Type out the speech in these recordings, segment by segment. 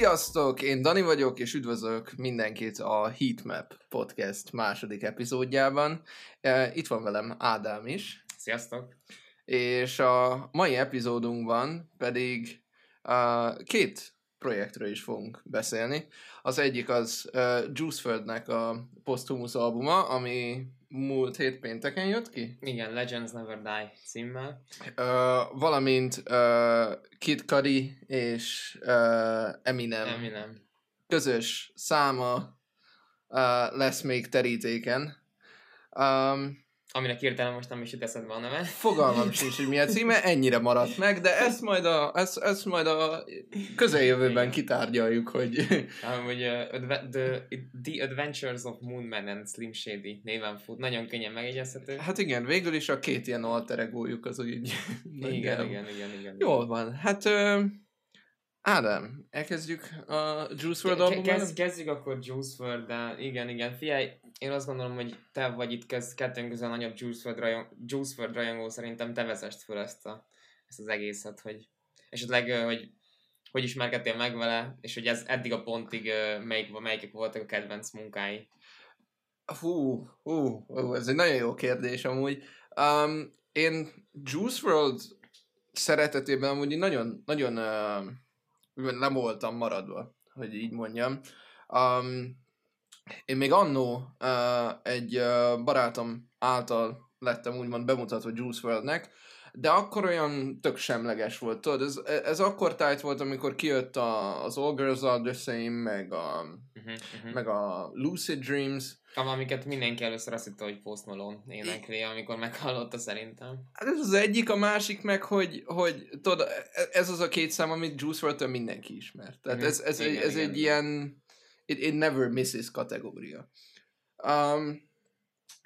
Sziasztok! Én Dani vagyok, és üdvözlök mindenkit a Heatmap podcast második epizódjában. E, Itt van velem Ádám is, Sziasztok! és a mai epizódunkban pedig uh, két projektről is fogunk beszélni. Az egyik az uh, Juiceföldnek a Posthumus albuma, ami múlt hét pénteken jött ki, Igen, Legends Never Die címmel. uh, valamint uh, Kid Cudi és uh, Eminem. Eminem. közös száma uh, lesz még terítéken. Um, Aminek hirtelen most nem is jut eszedbe a neve. fogalmam sincs, hogy mi a címe, ennyire maradt meg, de ezt majd a, ezt, ezt majd a közeljövőben Igen. kitárgyaljuk, hogy Hogy uh, adve- the, the Adventures of Moonman and Slim Shady néven fut. Nagyon könnyen megjegyezhető. hát igen, végül is a két ilyen alter egójuk az úgy igen, nagyjából. igen, igen, igen. Jól van, hát ö, Ádám, elkezdjük a Juice WRLD kezd, kezdjük akkor Juice WRLD, de igen, igen. Figyelj, én azt gondolom, hogy te vagy itt kezd, kettőnk közül a nagyobb Juice rajong, Juice rajongó, szerintem te vezest föl ezt, a, ezt az egészet, hogy esetleg, hogy hogy ismerkedtél meg vele, és hogy ez eddig a pontig melyik, melyikek voltak a kedvenc munkái. Hú, hú, hú, ez egy nagyon jó kérdés amúgy. Um, én Juice WRLD szeretetében amúgy nagyon, nagyon uh, nem voltam maradva, hogy így mondjam. Um, én még annó uh, egy uh, barátom által lettem úgymond bemutatva Juice WRLD-nek, de akkor olyan tök semleges volt, tudod, ez, ez akkor tájt volt, amikor kijött a, az All Girls Are The Same, meg a, Uh-huh, uh-huh. meg a Lucid Dreams, Amiket mindenki először azt hitte, hogy Post Malone énekli, amikor meghallotta szerintem. Hát ez az egyik, a másik meg, hogy, hogy tudod, ez az a két szám, amit Juice wrld mindenki ismer. Tehát Mhm. ez, ez, egy, Igen, ez igen, egy ilyen it, it never misses kategória. Um,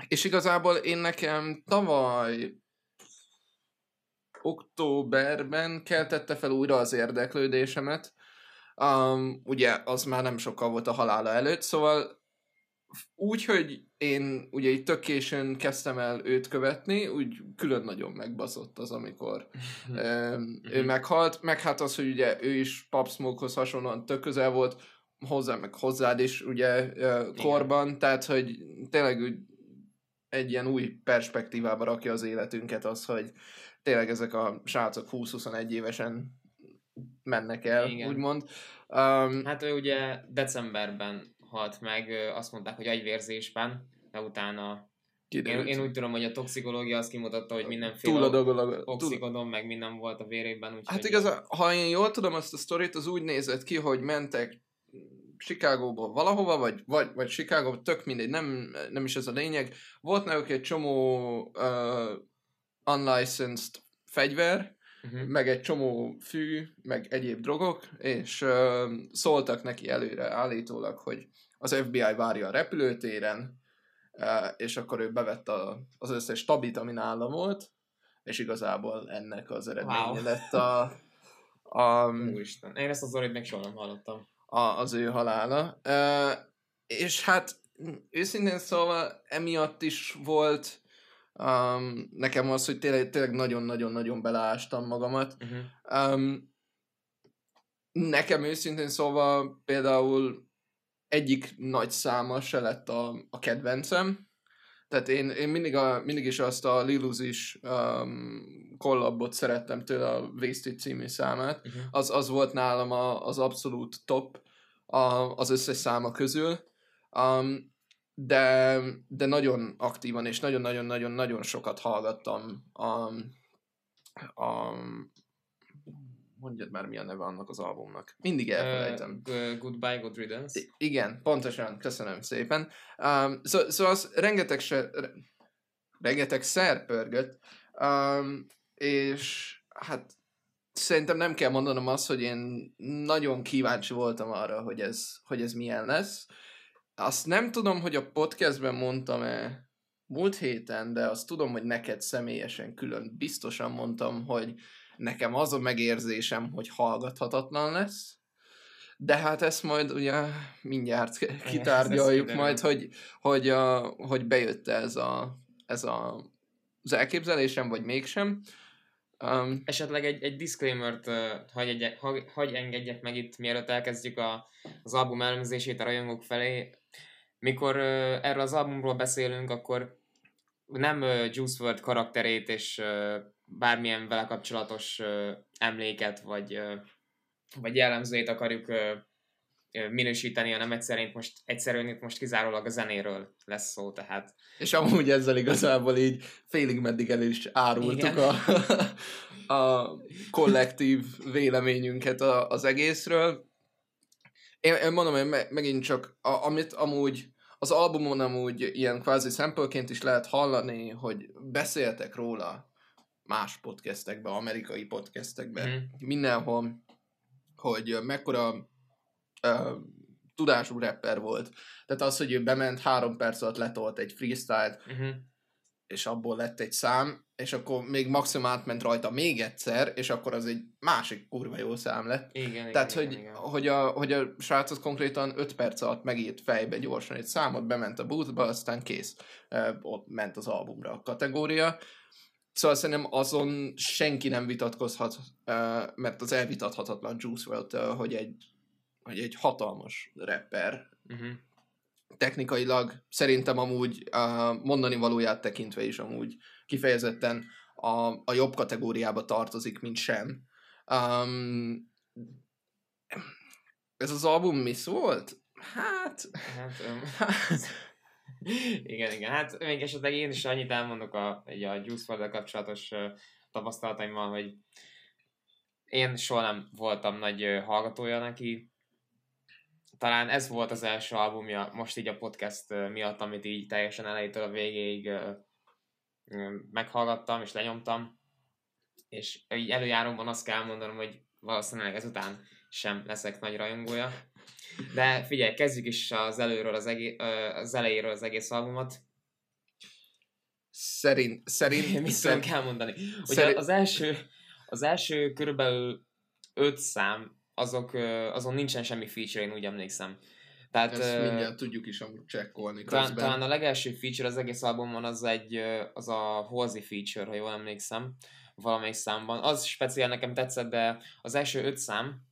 és igazából én nekem tavaly októberben keltette fel újra az érdeklődésemet. Um, ugye az már nem sokkal volt a halála előtt, szóval úgy, hogy én ugye itt tök későn kezdtem el őt követni, úgy külön nagyon megbaszott az, amikor um, ő Mhm. meghalt, meg hát az, hogy ugye ő is Pop Smoke-hoz hasonlóan tök közel volt, hozzá, meg hozzád is ugye korban, tehát hogy tényleg úgy egy ilyen új perspektívába rakja az életünket az, hogy tényleg ezek a srácok 20-21 évesen mennek el, Igen. úgymond. Um, Hát ő ugye decemberben halt meg, azt mondták, hogy agyvérzésben, de utána én, kiderült. én úgy tudom, hogy a toxikológia azt kimutatta, hogy mindenféle oxikodon, meg minden volt a vérében, úgyhogy... Hát igaz, ha én jól tudom azt a sztorit, az úgy nézett ki, hogy mentek Chicagóból valahova, vagy, vagy, vagy Chicago, tök mindegy, nem, nem is ez a lényeg. Volt náluk egy csomó uh, unlicensed fegyver, Uh-huh. meg egy csomó fű, meg egyéb drogok, és uh, szóltak neki előre állítólag, hogy az FBI várja a repülőtéren, uh, és akkor ő bevett a, az összes tabit, ami nála volt, és igazából ennek az eredménye Wow. lett a, a, Úristen, én ezt a Zorit még soha nem hallottam. A, az ő halála. Uh, és hát őszintén szóval emiatt is volt um, nekem az, hogy tényleg, tényleg nagyon-nagyon-nagyon beleástam magamat. Uh-huh. Um, nekem őszintén szóval például egyik nagy száma se lett a, a kedvencem. Tehát én, én mindig, a, mindig is azt a Lil Uzi-s um, kollabot szerettem tőle, a Wasted című számát. Uh-huh. Az, az volt nálam a, az abszolút top a, az összes száma közül. Um, de, de nagyon aktívan és nagyon-nagyon-nagyon-nagyon sokat hallgattam a, a mondjad már mi a neve annak az albumnak. Mindig elfelejtem. Uh, goodbye, good riddance. I- igen, pontosan, köszönöm szépen. Um, szó, szóval az rengeteg, se, re, rengeteg szer pörgött, um, és hát szerintem nem kell mondanom azt, hogy én nagyon kíváncsi voltam arra, hogy ez, hogy ez milyen lesz. Azt nem tudom, hogy a podcastben mondtam-e múlt héten, de azt tudom, hogy neked személyesen külön biztosan mondtam, hogy nekem az a megérzésem, hogy hallgathatatlan lesz. De hát ezt majd ugye mindjárt kitárgyaljuk kiderül. majd, hogy, hogy, a, hogy bejött ez, a, ez a, az elképzelésem, vagy mégsem. Um, Esetleg egy, egy disclaimer-t uh, hagy, egy, hagy, hagy engedjek meg itt, mielőtt elkezdjük a, az album elemzését a rajongók felé. Mikor uh, erről az albumról beszélünk, akkor nem uh, Juice WRLD karakterét és uh, bármilyen vele kapcsolatos uh, emléket, vagy, uh, vagy jellemzőjét akarjuk uh, minősíteni a nemet szerint, most egyszerűen itt most kizárólag a zenéről lesz szó, tehát. És amúgy ezzel igazából így félig meddig el is árultuk a, a kollektív véleményünket a, az egészről. Én, én mondom, hogy me, megint csak, a, amit amúgy az albumon amúgy ilyen kvázi szempelként is lehet hallani, hogy beszéltek róla más podcastekbe, amerikai podcastekbe, mm. mindenhol, hogy mekkora uh, tudású rapper volt. Tehát az, hogy ő bement, három perc alatt letolt egy freestyle-t, uh-huh. és abból lett egy szám, és akkor még maximum átment rajta még egyszer, és akkor az egy másik kurva jó szám lett. Igen, Tehát, igen, hogy, igen. Hogy, a, hogy a srác az konkrétan 5 perc alatt megírt fejbe gyorsan egy számot, bement a boothba, aztán kész. Uh, ott ment az albumra a kategória. Szóval szerintem azon senki nem vitatkozhat, mert az elvitathatatlan Juice WRLD, hogy egy hogy egy hatalmas rapper, uh-huh. technikailag szerintem amúgy uh, mondani valóját tekintve is amúgy kifejezetten a, a jobb kategóriába tartozik, mint sem. Um, ez az album mi volt? Hát... hát um, igen, igen. Hát még esetleg én is annyit elmondok a, a Juice kapcsolatos uh, tapasztalataimmal, hogy én soha nem voltam nagy uh, hallgatója neki, talán ez volt az első albumja most így a podcast miatt, amit így teljesen elejétől a végéig meghallgattam és lenyomtam, és így előjáróban azt kell mondanom, hogy valószínűleg ezután sem leszek nagy rajongója. De figyelj, kezdjük is az előről, az, egész, az elejéről az egész albumot. Szerint, szerint... Mit szerint, kell mondani? Ugye szerint... az első, az első körülbelül öt szám azok, azon nincsen semmi feature, én úgy emlékszem. Tehát, Ezt uh, mindjárt tudjuk is amúgy csekkolni talán, talán a legelső feature az egész albumon az egy, az a Halsey feature, ha jól emlékszem, valamelyik számban. Az speciál nekem tetszett, de az első öt szám,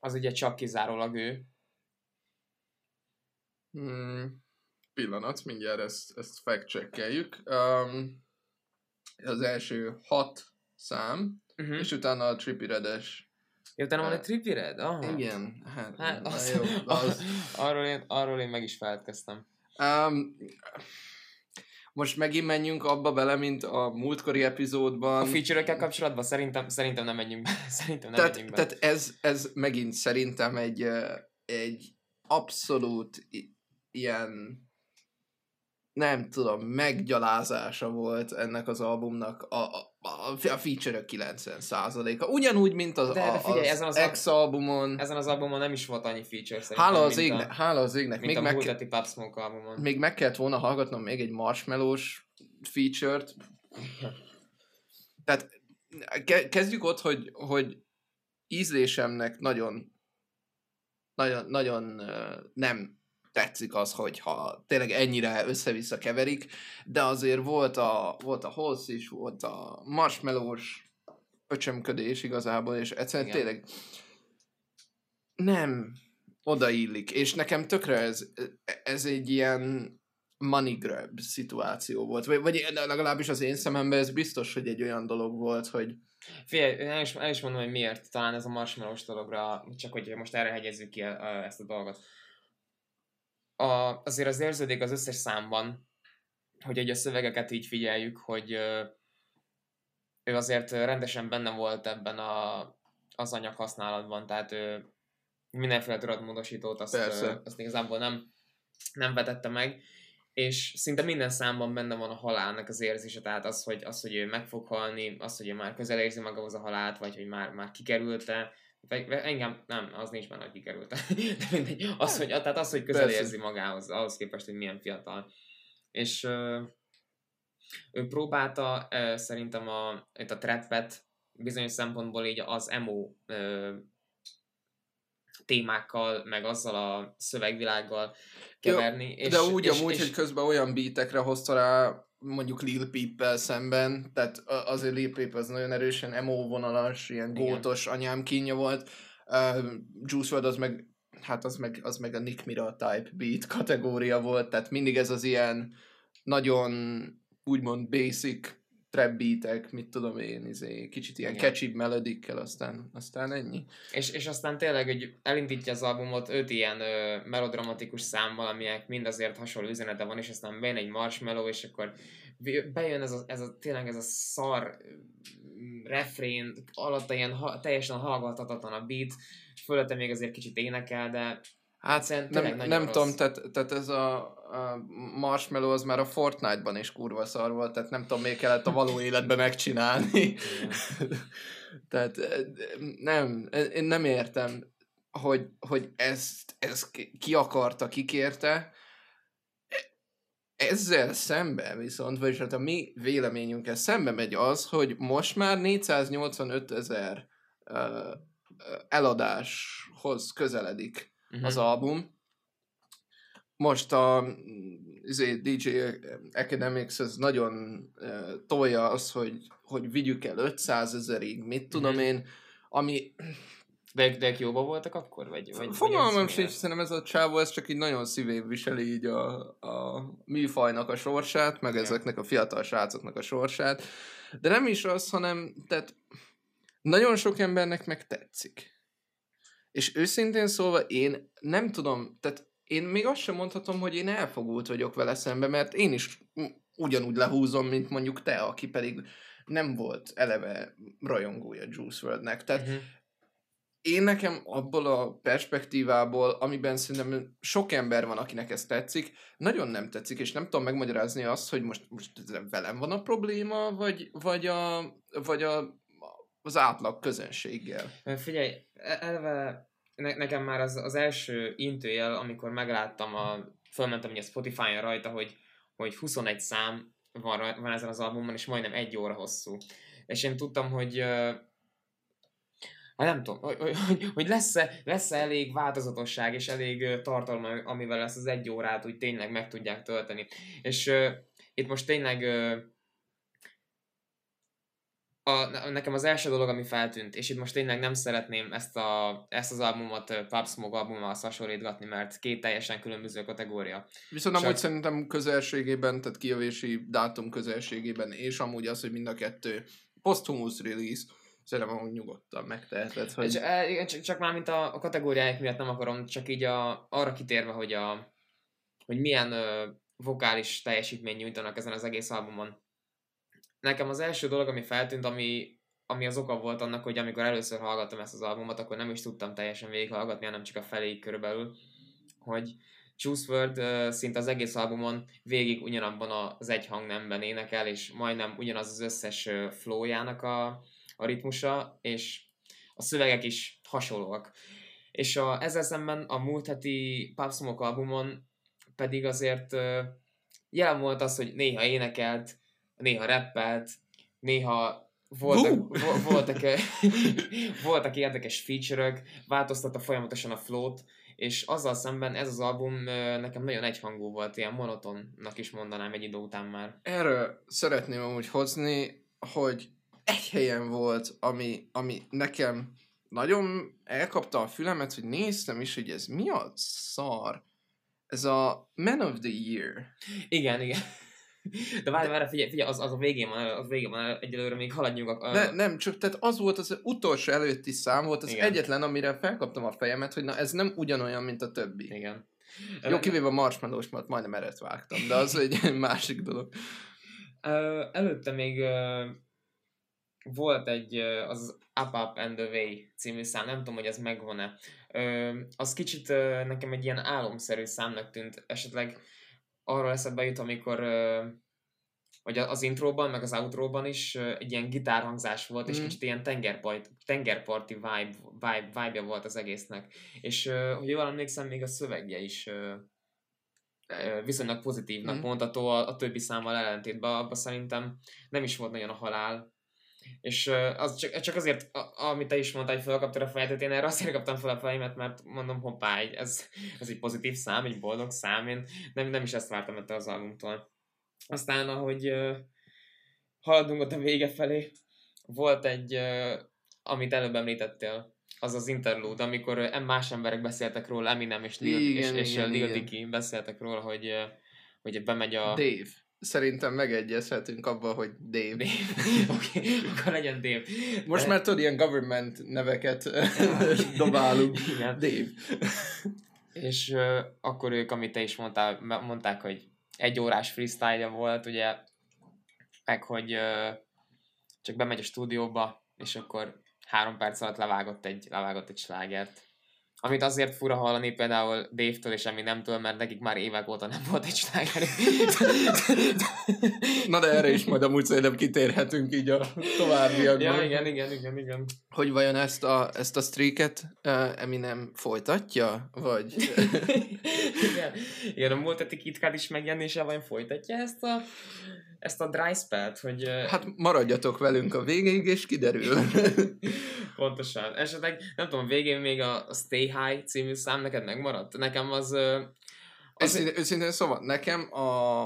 az ugye csak kizárólag ő. Hmm, pillanat, mindjárt ezt, ezt fact-checkeljük. Um, az első hat szám, uh-huh. és utána a Trippy Redes Ja, utána van egy Trippy Red? Aha. Igen, hát, hát az, jó, az... arról, én, arról én meg is feledkeztem. Um, most megint menjünk abba bele, mint a múltkori epizódban. A feature kapcsolatban szerintem, szerintem nem menjünk be. Szerintem nem tehát, menjünk be. Tehát ez, ez megint szerintem egy, egy abszolút ilyen nem tudom, meggyalázása volt ennek az albumnak a, a, a, feature 90%-a. Ugyanúgy, mint az, de, de figyelj, az, ezen az ex-albumon. Ezen az albumon nem is volt annyi feature szerintem. Hála az, égnek, hála az égnek. Még a meg, Pop Smoke albumon. Még meg kellett volna hallgatnom még egy marshmallows feature-t. Tehát ke- kezdjük ott, hogy, hogy ízlésemnek nagyon nagyon, nagyon nem tetszik az, hogyha tényleg ennyire össze-vissza keverik, de azért volt a, volt a holsz is, volt a marshmallows öcsömködés igazából, és egyszerűen Igen. tényleg nem odaillik, és nekem tökre ez, ez egy ilyen money grab szituáció volt, vagy, vagy legalábbis az én szememben ez biztos, hogy egy olyan dolog volt, hogy Figyelj, el is, el is mondom, hogy miért talán ez a marshmallows dologra, csak hogy most erre hegyezzük ki ezt a dolgot a, azért az érződik az összes számban, hogy egy a szövegeket így figyeljük, hogy ő azért rendesen benne volt ebben a, az anyag használatban, tehát ő mindenféle tudatmódosítót azt, azt igazából nem, nem vetette meg, és szinte minden számban benne van a halálnak az érzése, tehát az, hogy, az, hogy ő meg fog halni, az, hogy ő már közel érzi magához a halált, vagy hogy már, már kikerülte, Engem nem, az nincs benne, hogy kikerült. De mindegy. Az, hogy, tehát az, hogy közel érzi magához, ahhoz képest, hogy milyen fiatal. És ö, ő próbálta ö, szerintem a, itt a trappet bizonyos szempontból így az emo ö, témákkal, meg azzal a szövegvilággal keverni. Jó, és, de úgy és, amúgy, és, hogy közben olyan beatekre hozta rá mondjuk Lil peep szemben, tehát azért Lil Peep az nagyon erősen emo vonalas, ilyen Igen. gótos anyám kínja volt, uh, Juice WRLD az meg hát az meg, az meg a Nick Mira type beat kategória volt, tehát mindig ez az ilyen nagyon úgymond basic trap beatek, mit tudom én, izé, kicsit ilyen Igen. catchy melodikkel, aztán, aztán ennyi. És, és aztán tényleg, hogy elindítja az albumot öt ilyen ö, melodramatikus számmal, aminek mind azért hasonló üzenete van, és aztán bejön egy marshmallow, és akkor bejön ez a, ez a tényleg ez a szar refrén, alatta ilyen ha, teljesen hallgathatatlan a beat, fölötte még azért kicsit énekel, de Hát nem, nem rossz. tudom, tehát, tehát ez a, a Marshmallow az már a Fortnite-ban is kurva szar volt, tehát nem tudom, miért kellett a való életben megcsinálni. tehát nem, én nem értem, hogy, hogy ezt, ezt ki akarta, kikérte. Ezzel szemben viszont, vagyis hát a mi véleményünkkel szembe megy az, hogy most már 485 ezer uh, eladáshoz közeledik uh-huh. az album. Most a izé, DJ Academics az nagyon tolja az, hogy, hogy vigyük el 500 ezerig, mit tudom uh-huh. én, ami... De, de jóban voltak akkor? Vagy, vagy, Fogalmam sincs, szerintem ez a csávó, ez csak így nagyon szívébb viseli így a, a műfajnak a sorsát, meg ja. ezeknek a fiatal srácoknak a sorsát. De nem is az, hanem tehát nagyon sok embernek meg tetszik. És őszintén szólva én nem tudom, tehát én még azt sem mondhatom, hogy én elfogult vagyok vele szembe, mert én is ugyanúgy lehúzom, mint mondjuk te, aki pedig nem volt eleve rajongója Juice WRLD-nek. Tehát uh-huh. én nekem abból a perspektívából, amiben szerintem sok ember van, akinek ez tetszik, nagyon nem tetszik, és nem tudom megmagyarázni azt, hogy most, most velem van a probléma, vagy, vagy, a, vagy a az átlag közönséggel. Figyelj, e- eleve ne, nekem már az, az első intőjel, amikor megláttam, a, fölmentem a Spotify-on rajta, hogy, hogy 21 szám van, van ezen az albumon, és majdnem egy óra hosszú. És én tudtam, hogy Hát nem tudom, hogy, hogy, hogy lesz-e, lesz-e elég változatosság és elég tartalma, amivel lesz az egy órát úgy tényleg meg tudják tölteni. És uh, itt most tényleg uh, a, nekem az első dolog, ami feltűnt, és itt most tényleg nem szeretném ezt, a, ezt az albumot Pop Smoke albummal hasonlítgatni, mert két teljesen különböző kategória. Viszont Csak... amúgy szerintem közelségében, tehát kijövési dátum közelségében, és amúgy az, hogy mind a kettő posthumous release, szerintem amúgy nyugodtan megteheted, hogy... Csak, csak, csak már mint a, a kategóriáik miatt nem akarom, csak így a, arra kitérve, hogy, a, hogy milyen ö, vokális teljesítmény nyújtanak ezen az egész albumon nekem az első dolog, ami feltűnt, ami, ami az oka volt annak, hogy amikor először hallgattam ezt az albumot, akkor nem is tudtam teljesen végighallgatni, hanem csak a feléig körülbelül, hogy Juice WRLD uh, szinte az egész albumon végig ugyanabban az egy hangnemben énekel, és majdnem ugyanaz az összes flowjának a, a ritmusa, és a szövegek is hasonlóak. És a, ezzel szemben a múlt heti Pop albumon pedig azért uh, jelen volt az, hogy néha énekelt, néha rappelt, néha voltak, vo- voltak, voltak érdekes feature-ök, változtatta folyamatosan a flót, és azzal szemben ez az album nekem nagyon egyhangú volt, ilyen monotonnak is mondanám egy idő után már. Erről szeretném amúgy hozni, hogy egy helyen volt, ami, ami nekem nagyon elkapta a fülemet, hogy néztem is, hogy ez mi a szar. Ez a Man of the Year. Igen, igen. De várj, várj, figyelj, figyelj, az, az a végén van, az végén van, egyelőre még haladjunk. A... De, nem, csak tehát az volt az utolsó előtti szám, volt az Igen. egyetlen, amire felkaptam a fejemet, hogy na ez nem ugyanolyan, mint a többi. Igen. Jó, kivéve a marshmallows mert majdnem eret vágtam, de az egy másik dolog. Előtte még volt egy, az Up Up and the Way című szám, nem tudom, hogy ez megvan-e. Az kicsit nekem egy ilyen álomszerű számnak tűnt, esetleg arra eszembe jut, amikor vagy az intróban, meg az outróban is egy ilyen gitárhangzás volt, mm. és kicsit ilyen tengerpart, tengerparti vibe, vibe, vibe volt az egésznek. És hogy jól emlékszem, még a szövegje is viszonylag pozitívnak mm. mondható a, a többi számmal ellentétben, abban szerintem nem is volt nagyon a halál. És az csak, csak azért, a, amit te is mondtál, hogy felkaptad a fejedet, én erre azért kaptam fel a fejemet, mert mondom, hoppá, ez, ez egy pozitív szám, egy boldog szám, én nem, nem is ezt vártam ettől az albumtól. Aztán, ahogy uh, haladunk ott a vége felé, volt egy, uh, amit előbb említettél, az az interlude, amikor más emberek beszéltek róla, Eminem és Lil, igen, és, és igen, Lil Dicky beszéltek róla, hogy, hogy bemegy a... Dave. Szerintem megegyezhetünk abban, hogy Dave. Dave. Oké, okay, akkor legyen Dave. Most De... már tudod, ilyen government neveket dobálunk. Igen. Dave. És uh, akkor ők, amit te is mondtál, mondták, hogy egy órás freestyle volt, ugye, meg hogy uh, csak bemegy a stúdióba, és akkor három perc alatt levágott egy, levágott egy slágert. Amit azért fura hallani például Dave-től és Eminemtől, mert nekik már évek óta nem volt egy sláger. Na de erre is majd amúgy szerintem kitérhetünk így a továbbiakban. Ja, igen, igen, igen, igen. Hogy vajon ezt a, ezt a streaket uh, Eminem folytatja, vagy? igen. igen, a múlt heti KitKat is megjelenése vajon folytatja ezt a ezt a dry spell hogy... Hát maradjatok velünk a végéig, és kiderül. Pontosan. Esetleg, nem tudom, végén még a, Stay High című szám neked megmaradt? Nekem az... az... Őszintén, őszintén szóval, nekem a,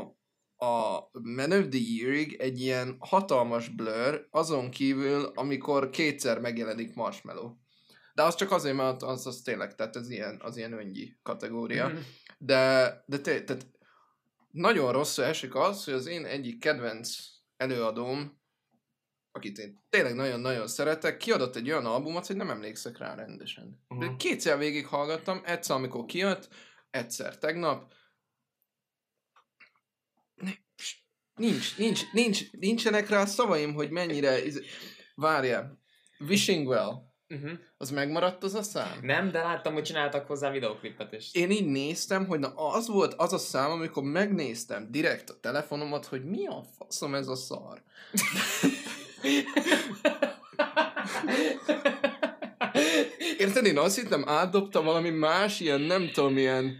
a Man of the year egy ilyen hatalmas blur, azon kívül, amikor kétszer megjelenik Marshmallow. De az csak azért, mert az, az tényleg, tehát ez ilyen, az ilyen öngyi kategória. Mm-hmm. De, de te, tehát nagyon rosszul esik az, hogy az én egyik kedvenc előadóm, akit én tényleg nagyon-nagyon szeretek, kiadott egy olyan albumot, hogy nem emlékszek rá rendesen. Uh-huh. De kétszer végig hallgattam, egyszer amikor kijött, egyszer tegnap. Nincs, nincs, nincs, nincsenek rá szavaim, hogy mennyire... Várjál. Wishing Well. Uh-huh. Az megmaradt az a szám? Nem, de láttam, hogy csináltak hozzá videoklipet is. Én így néztem, hogy na az volt az a szám, amikor megnéztem direkt a telefonomat, hogy mi a faszom ez a szar. Érted, én azt hittem, átdobta valami más, ilyen, nem tudom, ilyen,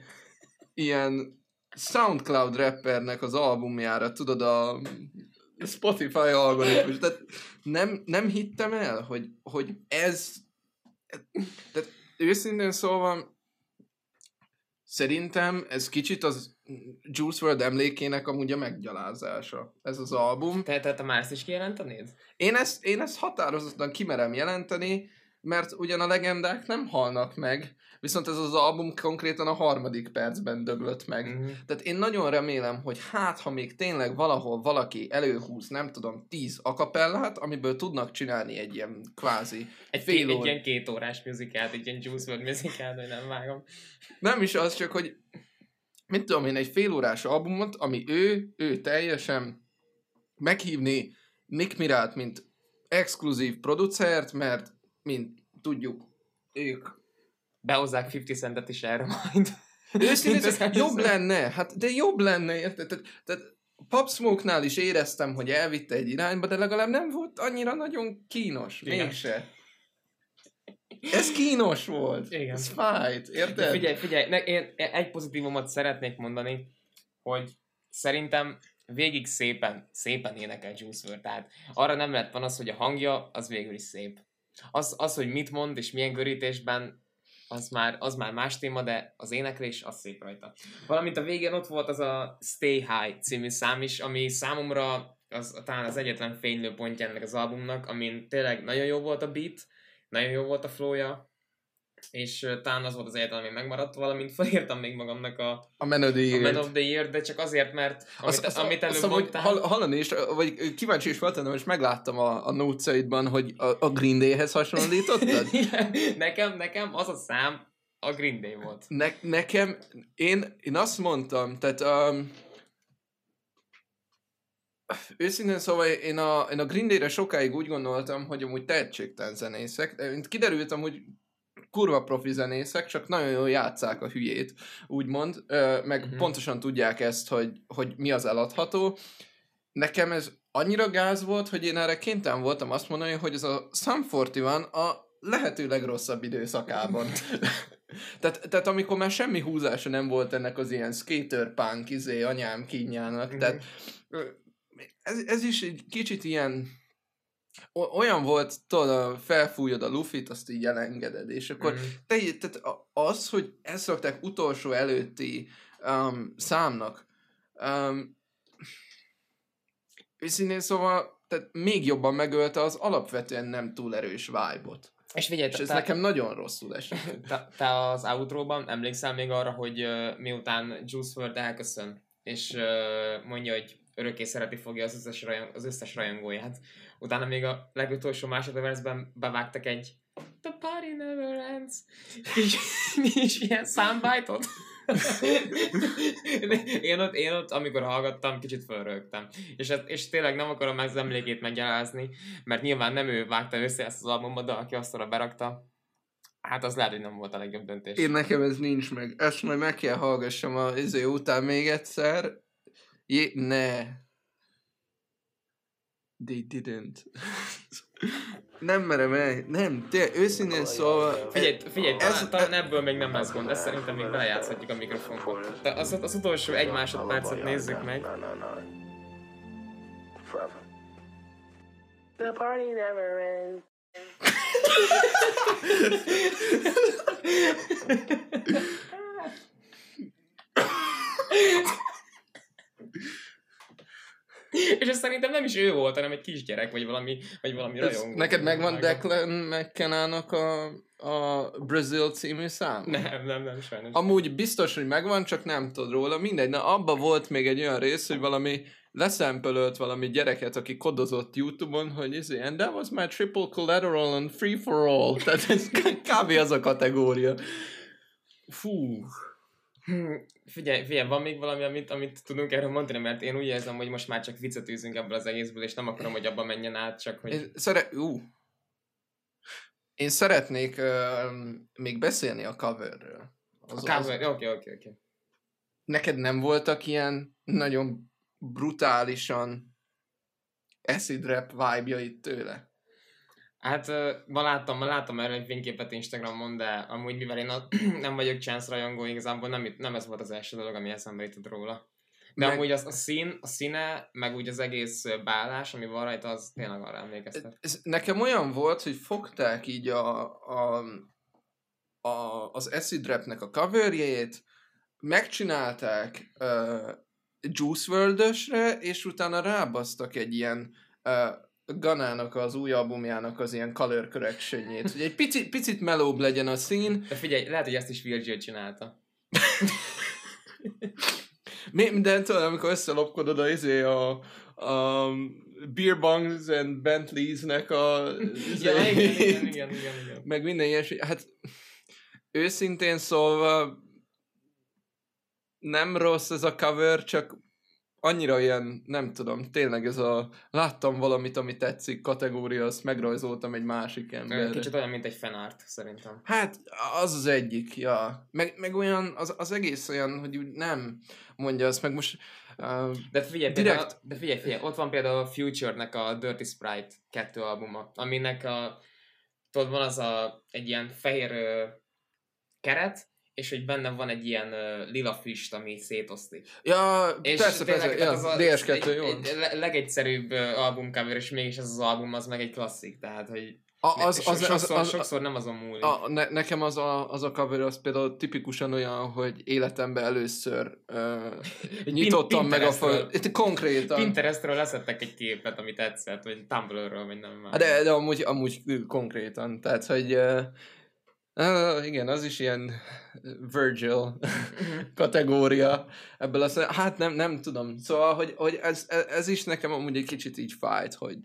ilyen Soundcloud rappernek az albumjára, tudod, a Spotify algoritmus. Tehát nem, nem hittem el, hogy, hogy ez tehát őszintén szólva, szerintem ez kicsit az Juice WRLD emlékének amúgy a meggyalázása, ez az album. Te, te, te már ezt is kijelentenéd? Én ezt, én ezt határozottan kimerem jelenteni, mert ugyan a legendák nem halnak meg, Viszont ez az album konkrétan a harmadik percben döglött meg. Mm-hmm. Tehát én nagyon remélem, hogy hát, ha még tényleg valahol valaki előhúz, nem tudom, tíz akapellát, amiből tudnak csinálni egy ilyen kvázi egy, fél egy, egy ilyen két órás muzikát, egy ilyen Juice WRLD muzikát, hogy nem vágom. Nem is az, csak hogy mit tudom én, egy fél órás albumot, ami ő, ő teljesen meghívni Nick Mirát, mint exkluzív producert, mert mint tudjuk, ők behozzák 50 centet is erre majd. Őszintén, jobb lenne, hát de jobb lenne, érted? Tehát, tehát Pop Smoke-nál is éreztem, hogy elvitte egy irányba, de legalább nem volt annyira nagyon kínos, Igen. mégse. Ez kínos volt. Igen. Ez fájt, érted? De figyelj, figyelj, ne, én egy pozitívumot szeretnék mondani, hogy szerintem végig szépen, szépen énekel Juice WRLD, tehát arra nem lett van az, hogy a hangja, az végül is szép. Az, az hogy mit mond és milyen görítésben az már, az már más téma, de az éneklés az szép rajta. Valamint a végén ott volt az a Stay High című szám is, ami számomra az, talán az egyetlen fénylő pontja ennek az albumnak, amin tényleg nagyon jó volt a beat, nagyon jó volt a flowja, és talán az volt az egyetlen, ami megmaradt, valamint felírtam még magamnak a, a Man of the Year, a Man of the Year de csak azért, mert amit, azt, amit előbb azt, mondtál... Hall, hallani is, vagy kíváncsi is feltennem, és megláttam a, a nótszaidban, hogy a, a Green Day-hez hasonlítottad? nekem, nekem az a szám a Green Day volt. Ne, nekem, én, én azt mondtam, tehát um, Őszintén szóval én a, én a Green Day-re sokáig úgy gondoltam, hogy amúgy tehetségtelen zenészek. Mint kiderültem, hogy kurva profi zenészek, csak nagyon jól játszák a hülyét, úgymond, meg uh-huh. pontosan tudják ezt, hogy, hogy mi az eladható. Nekem ez annyira gáz volt, hogy én erre kénytelen voltam azt mondani, hogy ez a Sum 41 a lehető legrosszabb időszakában. tehát, tehát amikor már semmi húzása nem volt ennek az ilyen skater punk izé anyám kínjának, uh-huh. tehát ez, ez is egy kicsit ilyen olyan volt, tudod, felfújod a lufit, azt így elengeded, és akkor Mhm. te, tehát az, hogy ezt szokták utolsó előtti um, számnak, um, őszintén szóval, tehát még jobban megölte az alapvetően nem túl erős vibe-ot. És figyelj, És ez te, nekem nagyon rosszul esik. te, te az outro-ban emlékszel még arra, hogy uh, miután Juice WRLD elköszön, és uh, mondja, hogy örökké szereti fogja az összes, rajong, az összes rajongóját. Utána még a legutolsó másodpercben bevágtak egy The party never ends. És, és ilyen soundbite-ot. én, ott, én ott, amikor hallgattam, kicsit fölrögtem. És, ez- és tényleg nem akarom az emlékét meggyalázni, mert nyilván nem ő vágta össze ezt az albumot, de aki azt oda berakta, hát az lehet, hogy nem volt a legjobb döntés. Én nekem ez nincs meg. Ezt majd meg kell hallgassam a izé után még egyszer. Jé, ne. They didn't. nem merem el. Nem, tényleg, őszintén szólva... Figyelj, figyelj, Ez- talán, talán ebből még nem lesz gond, ezt szerintem még belejátszhatjuk a mikrofonba. De az, az utolsó egy másodpercet nézzük meg. The party never ends. És ez szerintem nem is ő volt, hanem egy kisgyerek, vagy valami, vagy valami Ez, rajongó. neked megvan. Declan McKenna-nak a, a Brazil című szám? Nem, nem, nem, sajnos. Amúgy biztos, hogy megvan, csak nem tudod róla. Mindegy, na abba volt még egy olyan rész, hogy valami leszempölölt valami gyereket, aki kodozott Youtube-on, hogy izé, and that was my triple collateral and free for all. Tehát ez kb. az a kategória. Fú. Hm, Figyelj, figyelj, van még valami, amit, amit tudunk erről mondani, mert én úgy érzem, hogy most már csak viccet űzünk ebből az egészből, és nem akarom, hogy abba menjen át, csak hogy... Én, szere... Ú. Én szeretnék uh, még beszélni a coverről. A cover, oké, oké, oké. neked nem voltak ilyen nagyon brutálisan acid rap vibe-jait tőle? Hát ma láttam, ma láttam erről egy fényképet Instagramon, de amúgy mivel én a, nem vagyok Chance rajongó, igazából nem, nem ez volt az első dolog, ami eszembe jutott róla. De Meg- amúgy az, a szín, a színe, meg úgy az egész ö, beállás, ami van rajta, az tényleg arra emlékeztet. Ez nekem olyan volt, hogy fogták így a, a, a, az acid rapnek a coverjét, megcsinálták uh, Juice world és utána rábasztak egy ilyen uh, Ganának az új albumjának az ilyen color correctionjét, hogy egy picit, picit melóbb legyen a szín, De figyelj, lehet, hogy ezt is Virgil csinálta. Mi, de tudod, amikor összelopkodod a, izé, a, a Beer Bongs and Bentleys-nek a... Ja, igen, igen, igen, igen, igen. meg minden ilyesmi. Hát őszintén szólva nem rossz ez a cover, csak annyira ilyen, nem tudom, tényleg ez a láttam valamit, ami tetszik kategória, azt megrajzoltam egy másik emberre. Kicsit olyan, mint egy fanart, szerintem. Hát, az az egyik, ja. Meg, meg olyan, az, az egész olyan, hogy úgy nem mondja azt, meg most... Uh, De figyelj, Direkt- például, de figyelj, figyelj, ott van például a Future-nek a Dirty Sprite 2 albuma, aminek a, tudod, van az a, egy ilyen fehér ö, keret, és hogy benne van egy ilyen ö, lila füst, ami szétosztik. ja, És persze, persze, ja, az a- DS2, egy, jó. egy, le- legegyszerűbb albumcover, és mégis ez az album, az meg egy klasszik, tehát, hogy A, az, az, az, sokszor, az, sokszor nem azon múlik. a, ne, nekem az a, az a cover az például tipikusan olyan, hogy életemben először uh, nyitottam meg a. Itt konkrétan. Pinterestről leszettek egy képet, ami tetszett, vagy Tumblr-ről, vagy nem már. De, de amúgy, amúgy konkrétan. Tehát, hogy uh, uh, igen, az is ilyen Virgil kategória ebből a szem- Hát nem, nem tudom. Szóval, hogy, hogy ez, ez, ez, is nekem amúgy egy kicsit így fájt, hogy,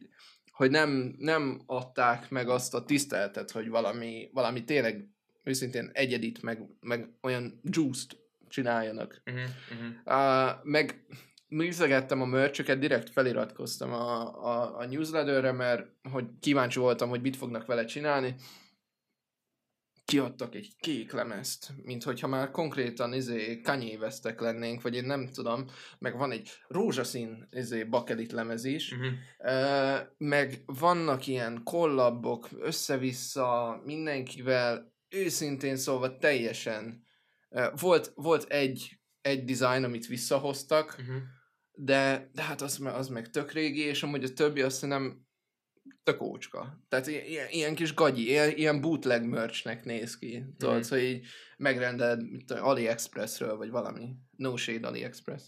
hogy nem, nem adták meg azt a tiszteletet, hogy valami, valami tényleg őszintén egyedit, meg, meg olyan juice-t csináljanak. Uh-huh, uh-huh. Uh, meg nézegettem a merchöket, direkt feliratkoztam a, a, a newsletterre, mert hogy kíváncsi voltam, hogy mit fognak vele csinálni. Kiadtak egy kék lemezt, mint hogyha már konkrétan izé kanyéveztek lennénk, vagy én nem tudom, meg van egy rózsaszín izé bakelit lemez is, Uh-huh. Meg vannak ilyen kollabok össze-vissza mindenkivel, őszintén szólva teljesen. Volt, volt egy, egy design, amit visszahoztak, Uh-huh. de, de hát az, az meg tök régi, és amúgy a többi azt nem tök ócska. Tehát ilyen, ilyen kis gagyi, ilyen, ilyen bootleg merchnek néz ki. Tudod, mm. hogy így megrendeled mit tudom, AliExpressről, vagy valami. No shade AliExpress.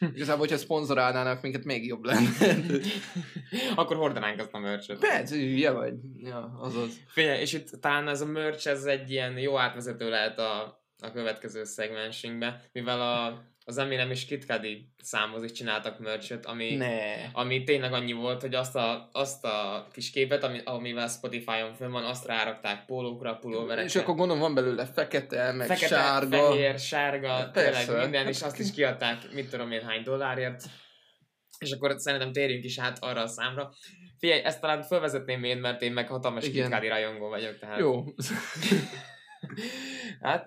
Igazából, hogyha szponzorálnának minket, még jobb lenne. Akkor hordanánk azt a merch Persze, hülye vagy. Ja, azaz. Figyelj, és itt talán ez a merch, ez egy ilyen jó átvezető lehet a, a következő szegmensünkbe, mivel a, az Eminem és Kid Cudi számhoz is csináltak merchet, ami, Ne. ami tényleg annyi volt, hogy azt a, azt a kis képet, ami, amivel Spotify-on fönn van, azt rárakták pólókra, pulóverekre. És akkor gondolom van belőle fekete, meg Fekete, sárga. fehér, sárga, Persze. tényleg minden, és Hát azt is kiadták, mit tudom én, hány dollárért. És akkor szerintem térjünk is át arra a számra. Figyelj, ezt talán felvezetném én, mert én meg hatalmas Igen. kitkádi rajongó vagyok. Tehát... Jó. Hát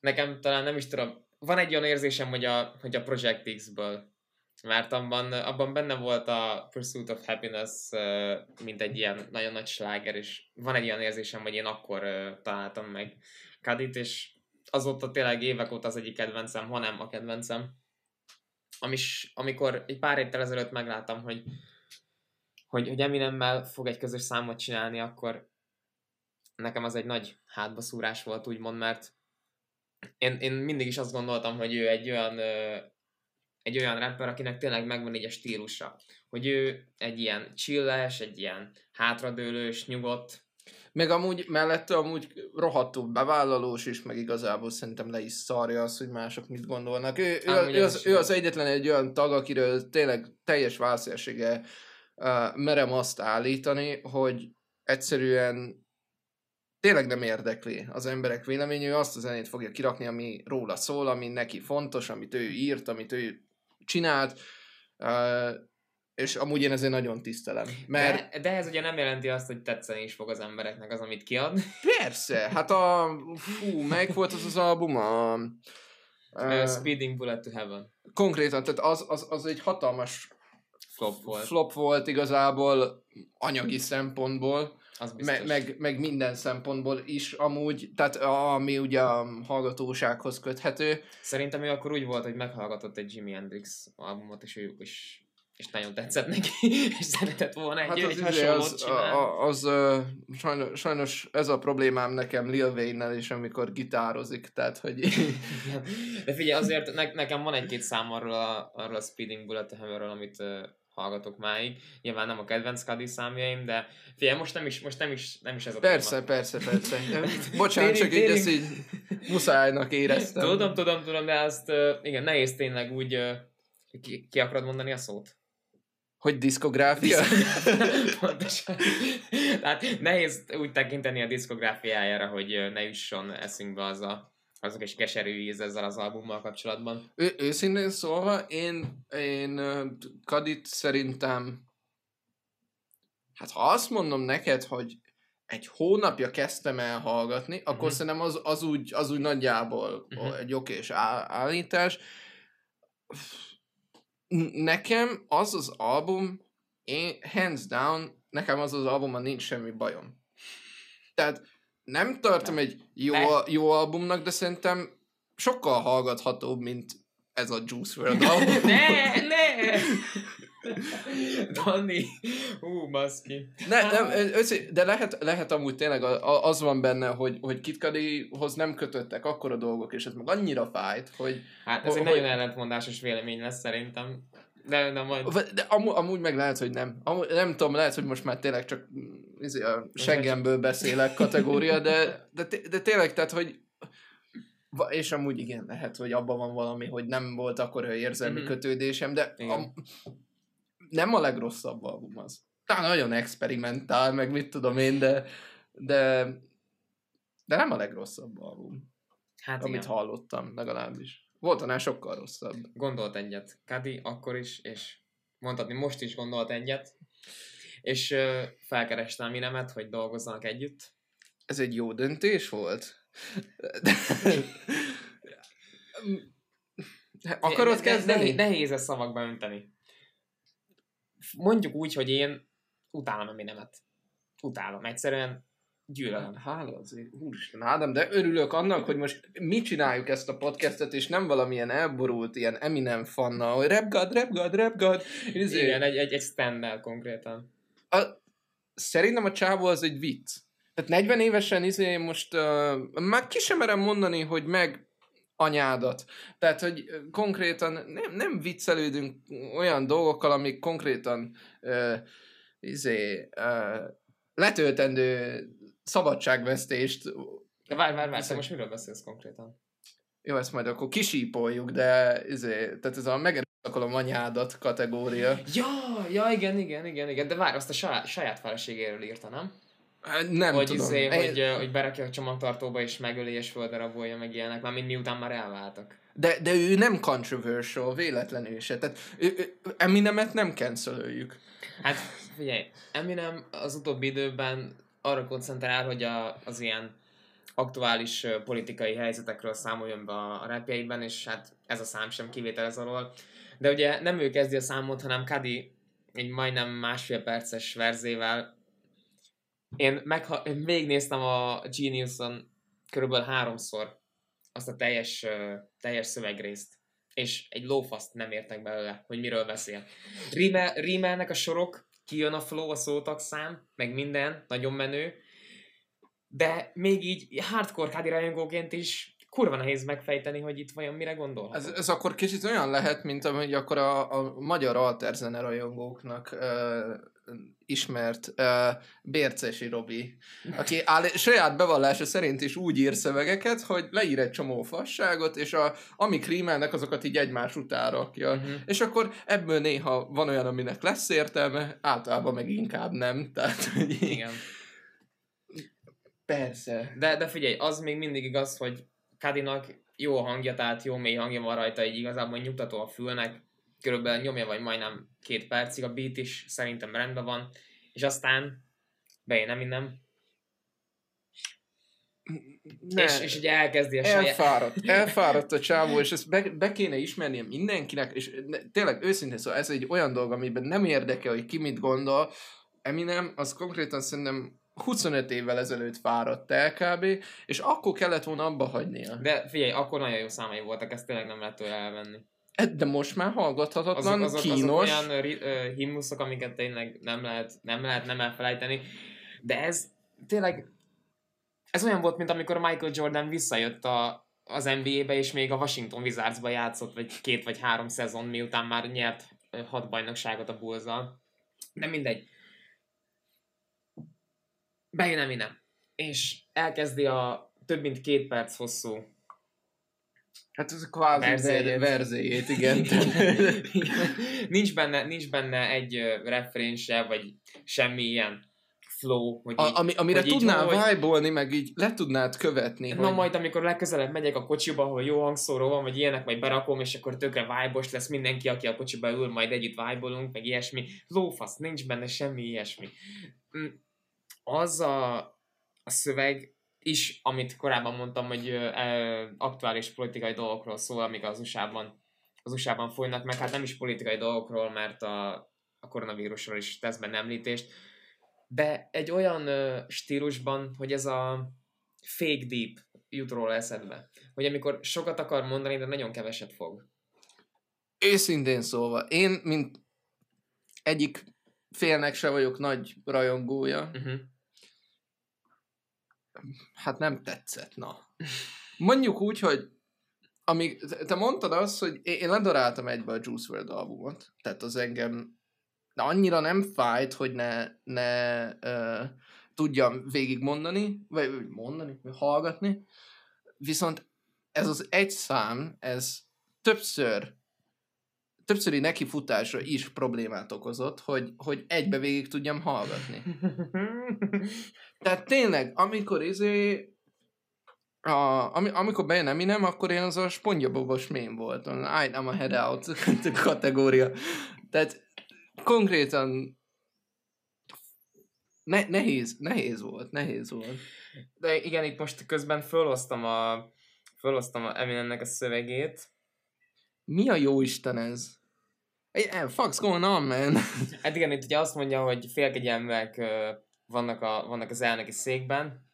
nekem talán nem is tudom, van egy olyan érzésem, hogy a, hogy a Project X-ből, mert abban, abban benne volt a Pursuit of Happiness, mint egy ilyen nagyon nagy sláger, és van egy olyan érzésem, hogy én akkor találtam meg Kadit, és azóta tényleg évek óta az egyik kedvencem, ha nem a kedvencem. Amis, amikor egy pár héttel ezelőtt megláttam, hogy, hogy, hogy Eminemmel fog egy közös számot csinálni, akkor nekem az egy nagy hátbaszúrás volt, úgymond, mert én, én mindig is azt gondoltam, hogy ő egy olyan, egy olyan rapper, akinek tényleg megvan így a stílusa. Hogy ő egy ilyen chilles, egy ilyen hátradőlős, nyugodt, Meg amúgy mellette amúgy rohadtul bevállalós is, meg igazából szerintem le is szarja az, hogy mások mit gondolnak. Ő, ő, ő, az, ő az egyetlen egy olyan tag, akiről tényleg teljes válszélsége uh, merem azt állítani, hogy egyszerűen tényleg nem érdekli az emberek véleménye, ő azt a zenét fogja kirakni, ami róla szól, ami neki fontos, amit ő írt, amit ő csinált, és amúgy én ezért nagyon tisztelem. Mert de, de ez ugye nem jelenti azt, hogy tetszeni is fog az embereknek az, amit kiad. Persze, hát a... Fú, melyik volt az az album? A, uh, Speeding Bullet to Heaven konkrétan, tehát az, az, az egy hatalmas flop volt. flop volt igazából anyagi szempontból, Az biztos. me, meg, meg minden szempontból is amúgy, tehát ami ugye a hallgatósághoz köthető. Szerintem ő akkor úgy volt, hogy meghallgatott egy Jimi Hendrix albumot, és ő is és nagyon tetszett neki, és szeretett volna egy, Hát egy az, izé, hasonlót az, csinálni. a, az, az sajnos, sajnos ez a problémám nekem Lil Wayne-nel is, amikor gitározik, tehát hogy. De figyelj, azért ne, nekem van egy-két szám arról a, arról a Speeding Bullet Heavenről, amit hallgatok máig. Nyilván nem a kedvenc Cudi számjaim, de figyelj, most nem is, most nem is, nem is ez a Persze, téma. persze, persze. Bocsánat, csak így Térjünk, ezt így muszájnak éreztem. Tudom, tudom, tudom, de azt igen, nehéz tényleg úgy ki, ki akarod mondani a szót? Hogy diszkográfia? Pontosan. Tehát nehéz úgy tekinteni a diszkográfiájára, hogy ne jusson eszünkbe az a, azok is keserű íz ezzel az albummal kapcsolatban. Ő, őszintén szólva, én, én Kadit szerintem, hát ha azt mondom neked, hogy egy hónapja kezdtem el hallgatni, akkor uh-huh. szerintem az, az, úgy, az úgy nagyjából uh-huh. egy okés állítás. N- Nekem az az album, én, hands down, nekem az az albumon nincs semmi bajom. Tehát nem tartom egy jó, jó albumnak, de szerintem sokkal hallgathatóbb, mint ez a Juice WRLD album. ne, ne! Dani! Hú, baszki. Ne, nem, össze, de lehet, lehet amúgy tényleg az van benne, hogy, hogy Kid Cudihoz nem kötöttek akkora dolgok, és ez meg annyira fájt, hogy Hát ez egy Hogy- nagyon ellentmondásos vélemény lesz szerintem. De, de majd... de amúgy, amúgy meg lehet, hogy nem. Amúgy, nem tudom, lehet, hogy most már tényleg csak mm, izé, a seggemből beszélek kategória, de, de, de tényleg, tehát, hogy és amúgy igen, lehet, hogy abban van valami, hogy nem volt akkor érzelmi Mhm. kötődésem, de Igen. a, nem a legrosszabb album az. Talán nagyon experimentál, meg mit tudom én, de, de, de nem a legrosszabb album, Hát amit igen. hallottam legalábbis. Volt annál sokkal rosszabb. Gondolt egyet. Kadi akkor is, és mondhatni most is gondolt egyet. És ö, felkerestem Minemet, hogy dolgozzanak együtt. Ez egy jó döntés volt. Akarod kezdeni? Nehéz, nehéz ezt szavakba önteni. Mondjuk úgy, hogy én utálom a Minemet. Utálom. Egyszerűen gyűlölöm. Hála azért, úristen, Ádám, de örülök annak, hogy most mi csináljuk ezt a podcastet, és nem valamilyen elborult ilyen Eminem fanna, hogy god, rap god. Izé, Igen, egy, egy, egy stand konkrétan. a, szerintem a csávó az egy vicc. Tehát 40 évesen izé most uh, már ki sem merem mondani, hogy meg anyádat. Tehát, hogy konkrétan nem, nem viccelődünk olyan dolgokkal, amik konkrétan uh, izé, uh, letöltendő szabadságvesztést De várj, várj, várj, most miről beszélsz konkrétan? jó, ezt majd akkor kisípoljuk, de izé, tehát ez a megerőszakolom anyádat kategória. Ja, ja, igen, igen, igen, igen, de várj, azt a saját, saját feleségéről írta, nem? Hát Nem hogy tudom. Izé, Én- hogy, ö, hogy berakja a csomagtartóba és megöli és földarabolja meg ilyenek, már mind miután már elváltak. De, de ő nem controversial, véletlenül se. Tehát ő, ő, Eminemet nem cancelöljük. Hát figyelj, Eminem az utóbbi időben arra koncentrál, hogy a, az ilyen aktuális politikai helyzetekről számoljon be a, rapjeiben, és hát ez a szám sem kivétel ez alól. De ugye nem ő kezdi a számot, hanem Kadi egy majdnem másfél perces verzével. Én, megha- én végignéztem a Geniuson körülbelül háromszor azt a teljes, teljes szövegrészt, és egy lófaszt nem értek belőle, hogy miről beszél. Rímel, rímelnek a sorok, kijön a flow, a szótagszám, meg minden, nagyon menő, de még így hardcore kádi rajongóként is kurva nehéz megfejteni, hogy itt vajon mire gondol. Ez, ez akkor kicsit olyan lehet, mint ahogy akkor a, a magyar alterzene rajongóknak uh, ismert uh, Bércesi Robi, aki áll, saját bevallása szerint is úgy ír szövegeket, hogy leír egy csomó fasságot, és a, amik rímelnek, azokat így egymás után rakja. Mhm. És akkor ebből néha van olyan, aminek lesz értelme, általában meg inkább nem. Tehát, hogy Igen. Persze. De, de figyelj, az még mindig igaz, hogy Kadinak jó a hangja, tehát jó mély hangja van rajta, így igazából nyugtató a fülnek, körülbelül nyomja vagy majdnem két percig, a beat is szerintem rendben van, és aztán bejön Eminem, Ne. és, és ugye elkezdi a saját... Elfáradt, elfáradt a csávó, és ezt be, be kéne ismernie mindenkinek, és ne, tényleg őszintén szóval ez egy olyan dolog, amiben nem érdekel, hogy ki mit gondol. Eminem, az konkrétan szerintem 25 évvel ezelőtt fáradt el kb. és akkor kellett volna abba hagynia. De, figyelj, akkor nagyon jó számai voltak, ezt tényleg nem lehet tőle elvenni. de most már hallgathatatlan, Azok, azok, kínos. azok olyan ö, himnuszok, amiket tényleg nem lehet, nem lehet nem elfelejteni. De ez tényleg, ez olyan volt, mint amikor Michael Jordan visszajött a, az NBA-be, és még a Washington Wizardsba játszott, vagy két vagy három szezon, miután már nyert hat bajnokságot a bulls De mindegy. Bejön Eminem, és elkezdi a több mint két perc hosszú Hát ez kvázi Verzéjét. verzéjét, igen. nincs, benne, nincs benne egy se, vagy semmi ilyen flow, hogy így, A, ami, amire hogy így tudnál hogy- vibe meg így le tudnád követni. Na hogy... majd, amikor legközelebb megyek a kocsiba, ahol jó hangszóró van, vagy ilyenek, majd berakom, és akkor tökre vibe lesz mindenki, aki a kocsiba ül, majd együtt vibe meg ilyesmi. Lófasz, nincs benne semmi ilyesmi. Az a, a szöveg is, amit korábban mondtam, hogy ö, aktuális politikai dolgokról szól, amik az USA-ban, az USA-ban folynak, meg hát nem is politikai dolgokról, mert a, a koronavírusról is tesz benne említést, de egy olyan ö, stílusban, hogy ez a fake deep jut róla eszedbe. Hogy amikor sokat akar mondani, de nagyon keveset fog. Őszintén szólva, én, mint egyik félnek se vagyok nagy rajongója, Uh-huh. Hát nem tetszett, na. Mondjuk úgy, hogy amíg, te mondtad azt, hogy én ledoráltam egybe a Juice WRLD albumot, tehát az engem de annyira nem fájt, hogy ne, ne uh, tudjam végigmondani, vagy mondani, vagy hallgatni, viszont ez az egy szám, ez többször többszöri nekifutásra is problémát okozott, hogy, hogy egybe végig tudjam hallgatni. Tehát tényleg, amikor izé a, ami, amikor bejön Eminem, akkor én az a spongyabobos mém voltam. I am a head out kategória. Tehát konkrétan ne, nehéz, nehéz volt, nehéz volt. De igen, itt most közben fölhoztam a, fölhoztam a Eminemnek a szövegét. Mi a jó Isten ez? Hey, fuck's going on, man? Hát igen, itt ugye azt mondja, hogy félkegyelmek vannak, a, vannak az elnöki székben,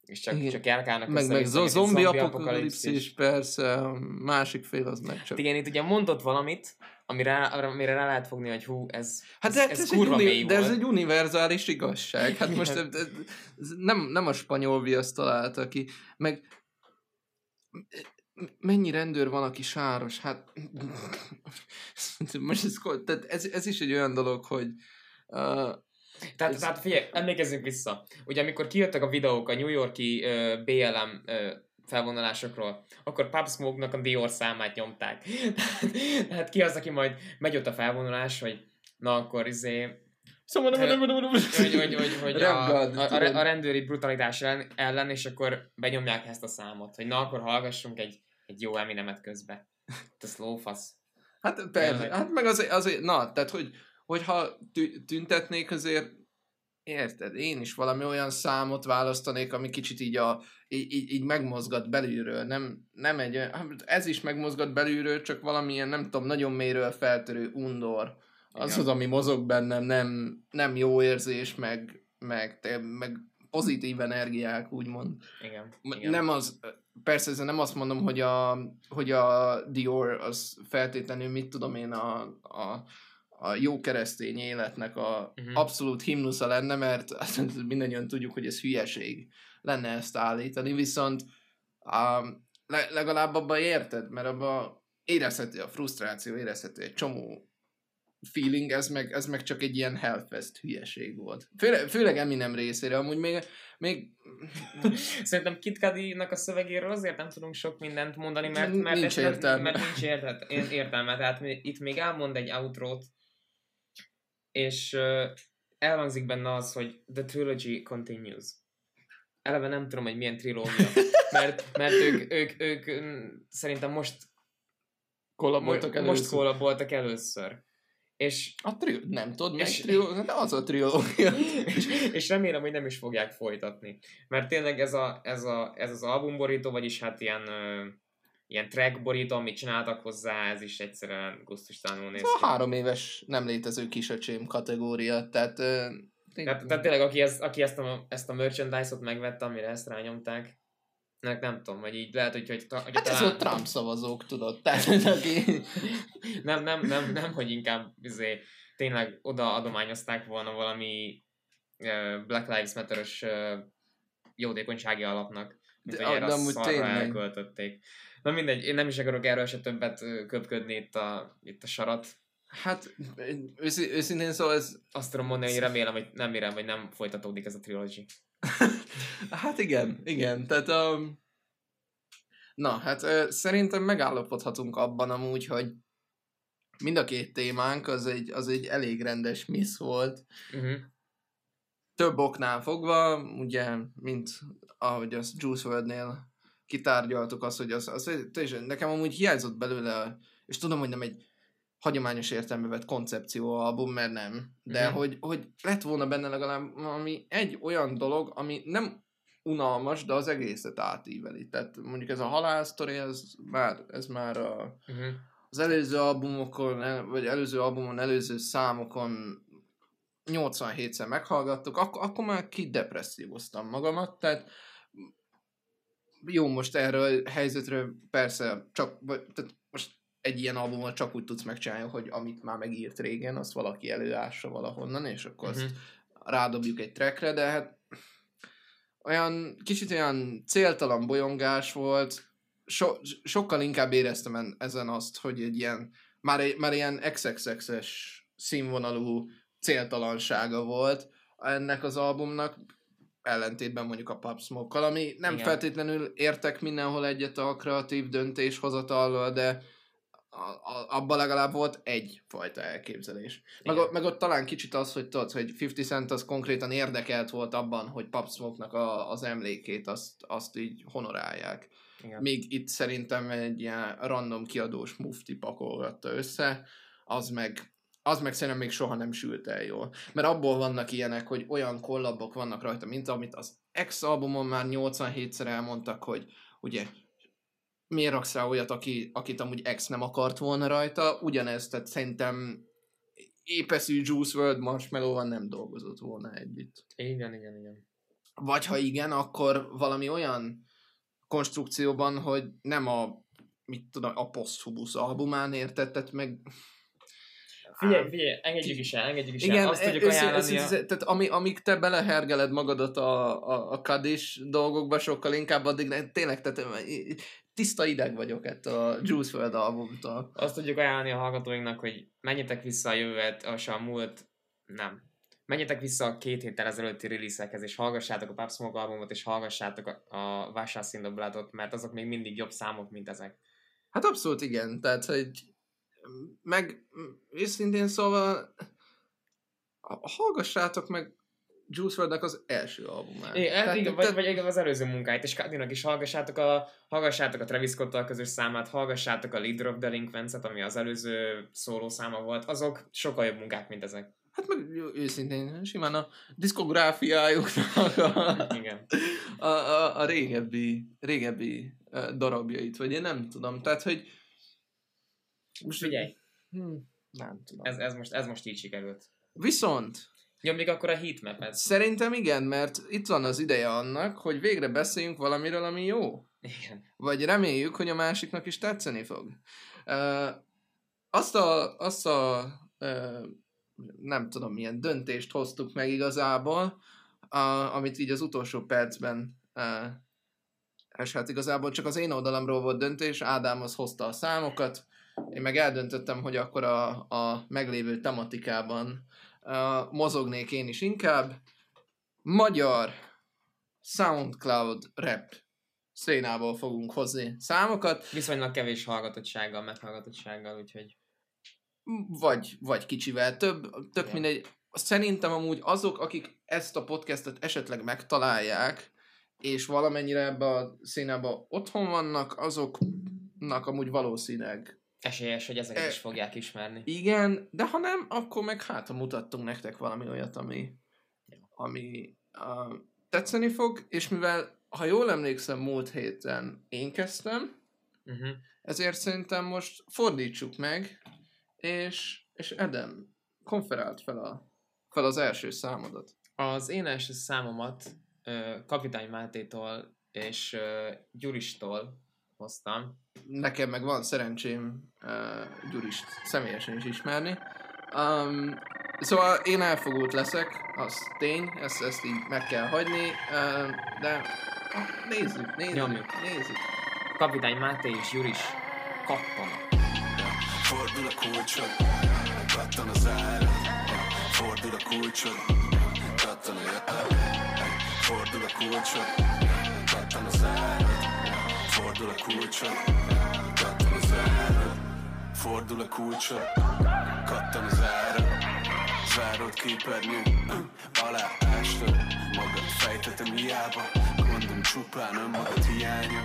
és csak, Igen. csak járkálnak meg, meg össze-vissza, zo- mint egy zombi apokalipszis, persze, másik fél az meg csak. Hát igen, itt ugye mondott valamit, amire, amire rá lehet fogni, hogy hú, ez, Hát ez, de, ez ez, egy kurva uni- mély de ez egy univerzális igazság. Hát most ez, ez nem, nem a spanyol viasz találta ki. Meg mennyi rendőr van, aki sáros? Hát most ez, tehát ez, ez is egy olyan dolog, hogy uh, Tehát, Ez- tehát figyelj, emlékezzünk vissza. Ugye amikor kijöttek a videók a New Yorki uh, BLM uh, felvonulásokról, akkor Pub Smoke-nak a Dior számát nyomták. Tehát ki az, aki majd megy ott a felvonulás, hogy na akkor izé, Szóval nem- hogy, hogy, hogy, hogy a, a, a, a, rendőri brutalitás ellen, ellen, és akkor benyomják ezt a számot, hogy na akkor hallgassunk egy, egy jó Eminemet közbe. Te lófasz. Hát persze, hát meg azért, azért na, tehát hogy, hogyha tü- tüntetnék azért, érted, én is valami olyan számot választanék, ami kicsit így, a, így, így, megmozgat belülről, nem, nem egy, olyan- hát ez is megmozgat belülről, csak valamilyen, nem tudom, nagyon mélyről feltörő undor. Az Igen. az, ami mozog bennem, nem, nem jó érzés, meg, meg, meg pozitív energiák, úgymond. Igen. M- igen. Nem az, persze ezzel nem azt mondom, hogy a, hogy a Dior az feltétlenül, mit tudom én, a, a, a jó keresztény életnek a Mhm. abszolút himnusza lenne, mert hát mindannyian tudjuk, hogy ez hülyeség lenne ezt állítani, viszont um, le, legalább abban érted, mert abban érezhető a frusztráció, érezhető egy csomó feeling, ez meg, ez meg csak egy ilyen Hellfest hülyeség volt. Főle, főleg Eminem részére, amúgy még, még Szerintem Kit Cudi-nak a szövegéről azért nem tudunk sok mindent mondani, mert, Nincs mert, ez nem- értelme. mert nincs értelme. értelme. Tehát itt még elmond egy outrót, és elhangzik benne az, hogy the trilogy continues. Eleve nem tudom, hogy milyen trilógia, mert, mert ők, ők, ők, mm, szerintem most, kollaboltak először. most kollaboltak először. És, A trió, nem tudod, meg És- trió, de az a triológia. és, és remélem, hogy nem is fogják folytatni. Mert tényleg ez, a, ez, a, ez az albumborító, vagyis hát ilyen, ö, ilyen track borító, amit csináltak hozzá, ez is egyszerűen gusztustalanul néz Ez a ki. három éves nem létező kisöcsém kategória, tehát... ö, Tehát, tehát tényleg, aki, ez, aki ezt, a, ezt a merchandise-ot megvette, amire ezt rányomták, nek nem tudom, vagy így lehet, hogy, hogy, hogy Hát ez talán- a Trump szavazók, tudod, tehát aki... nem, nem, nem, nem, hogy inkább izé, tényleg oda adományozták volna valami uh, Black Lives Matter-ös uh, jótékonysági alapnak, mint De- hogy erre de amúgy szarra tényleg. elköltötték. Na mindegy, én nem is akarok erről se többet köpködni itt a, itt a sarat. Hát, őszi, őszintén szóval ez... Azt tudom mondani, hogy remélem, hogy nem érem, hogy nem folytatódik ez a trilogy. Hát igen, igen, tehát... Um, na, hát ö, szerintem megállapodhatunk abban amúgy, hogy mind a két témánk az egy, az egy elég rendes miss volt. Uh-huh. több oknál fogva, ugye, mint ahogy azt Juice WRLD-nél kitárgyaltuk azt, hogy az, az teljesen, nekem amúgy hiányzott belőle, és tudom, hogy nem egy hagyományos értelme vett koncepció album, mert nem, de Mhm. hogy, hogy lett volna benne legalább valami egy olyan dolog, ami nem unalmas, de az egészet átíveli. Tehát mondjuk ez a halálsztori, ez már, ez már a, Uh-huh. az előző albumokon, vagy előző albumon, előző számokon 87-szer meghallgattuk, akkor, akkor már kidepresszívoztam magamat, tehát jó, most erről a helyzetről persze csak, vagy, tehát egy ilyen albumot csak úgy tudsz megcsinálni, hogy amit már megírt régen, azt valaki előássa valahonnan, és akkor azt Mhm. rádobjuk egy trackre, de hát olyan, kicsit olyan céltalan bolyongás volt, so, sokkal inkább éreztem en, ezen azt, hogy egy ilyen, már, egy, már ilyen XXX-es színvonalú céltalansága volt ennek az albumnak, ellentétben mondjuk a Pop Smoke-kal, ami nem. Igen. feltétlenül értek mindenhol egyet a kreatív döntéshozatallal, de a, a, abban legalább volt egy fajta elképzelés. Meg, Igen. meg ott talán kicsit az, hogy tudod, hogy 50 Cent az konkrétan érdekelt volt abban, hogy Pop Smoke-nak a, az emlékét azt, azt így honorálják. Igen. Még itt szerintem egy ilyen random kiadós mufti pakolgatta össze, az meg, az meg szerintem még soha nem sült el jól. Mert abból vannak ilyenek, hogy olyan kollabok vannak rajta, mint amit az X albumon már 87-szer elmondtak, hogy ugye miért raksz rá olyat, aki, akit amúgy X nem akart volna rajta, ugyanez, tehát szerintem épeszű Juice WRLD Marshmallow-val nem dolgozott volna együtt. Igen, igen, igen. Vagy ha igen, akkor valami olyan konstrukcióban, hogy nem a mit tudom, a Posthumous albumán értettet meg Figyelj, figyelj, engedjük is el, engedjük is el. Igen, Azt tudjuk őszintén- ajánlani. őszintén- tehát ami, amíg te belehergeled magadat a, a, a kadis dolgokba, sokkal inkább addig ne, tényleg, tehát tiszta ideg vagyok ettől a Juice WRLD albumtól. Azt tudjuk ajánlani a hallgatóinknak, hogy menjetek vissza a jövőt, és a múlt, nem. Menjetek vissza a két héttel ezelőtti release és hallgassátok a Pop Smoke albumot, és hallgassátok a, a Bloodot, mert azok még mindig jobb számok, mint ezek. Hát abszolút igen, tehát hogy meg őszintén szóval ha- hallgassátok meg Juice WRLD-nek az első albumát. É, hát Tehát- igen, vagy, vagy igen, az előző munkáit, és Kadinak is hallgassátok a, hallgassátok a Travis Scott-tal közös számát, hallgassátok a Leader of Delinquents-et, ami az előző szóló száma volt, azok sokkal jobb munkák, mint ezek. Hát meg őszintén, simán a diszkográfiájuknak a, Igen. a, a, a régebbi, régebbi darabjait, vagy én nem tudom. Tehát, hogy Most figyelj, hm, nem tudom. ez, ez, most, ez most így sikerült. Viszont Nyomjuk akkor a heatmap-et. szerintem igen, mert itt van az ideje annak, hogy végre beszéljünk valamiről, ami jó. Igen. Vagy reméljük, hogy a másiknak is tetszeni fog. Uh, azt a, azt a uh, nem tudom, milyen döntést hoztuk meg igazából, uh, amit így az utolsó percben uh, és hát igazából csak az én oldalamról volt döntés, Ádám az hozta a számokat, én meg eldöntöttem, hogy akkor a, a meglévő tematikában uh, mozognék én is inkább. Magyar SoundCloud rap szénából fogunk hozni számokat, Viszonylag kevés hallgatottsággal, meghallgatottsággal, úgyhogy vagy, vagy kicsivel több, tök Igen. mindegy. Szerintem amúgy azok, akik ezt a podcastet esetleg megtalálják, és valamennyire ebbe a színába otthon vannak, azoknak amúgy valószínűleg esélyes, hogy ezeket E- is fogják ismerni. igen, de ha nem, akkor meg hát ha mutattunk nektek valami olyat, ami, ami uh, tetszeni fog, és mivel, ha jól emlékszem, múlt héten én kezdtem, Uh-huh. ezért szerintem most fordítsuk meg, és, és Edem konferált fel, a, fel az első számodat. Az én első számomat ö, Kapitány Mátétól és ö, Gyuristól hoztam. Nekem meg van szerencsém uh, Gyurist személyesen is ismerni. Um, szóval én elfogult leszek, az tény, ezt, ezt így meg kell hagyni, uh, de ah, nézzük, nézzük, Nyomjuk. nézzük. Kapitány Máté és Gyuris kattona. Fordul a kulcsod, kattan az ára Fordul a kulcsod, kattan a Fordul a kulcsod, kattan az ára Fordul a kulcsod, kattan az ára. Fordul a kulcsod, kattan az ára. Zárod képernyő, alá ástad Magad fejtetem hiába. Gondom csupán önmagad hiánya.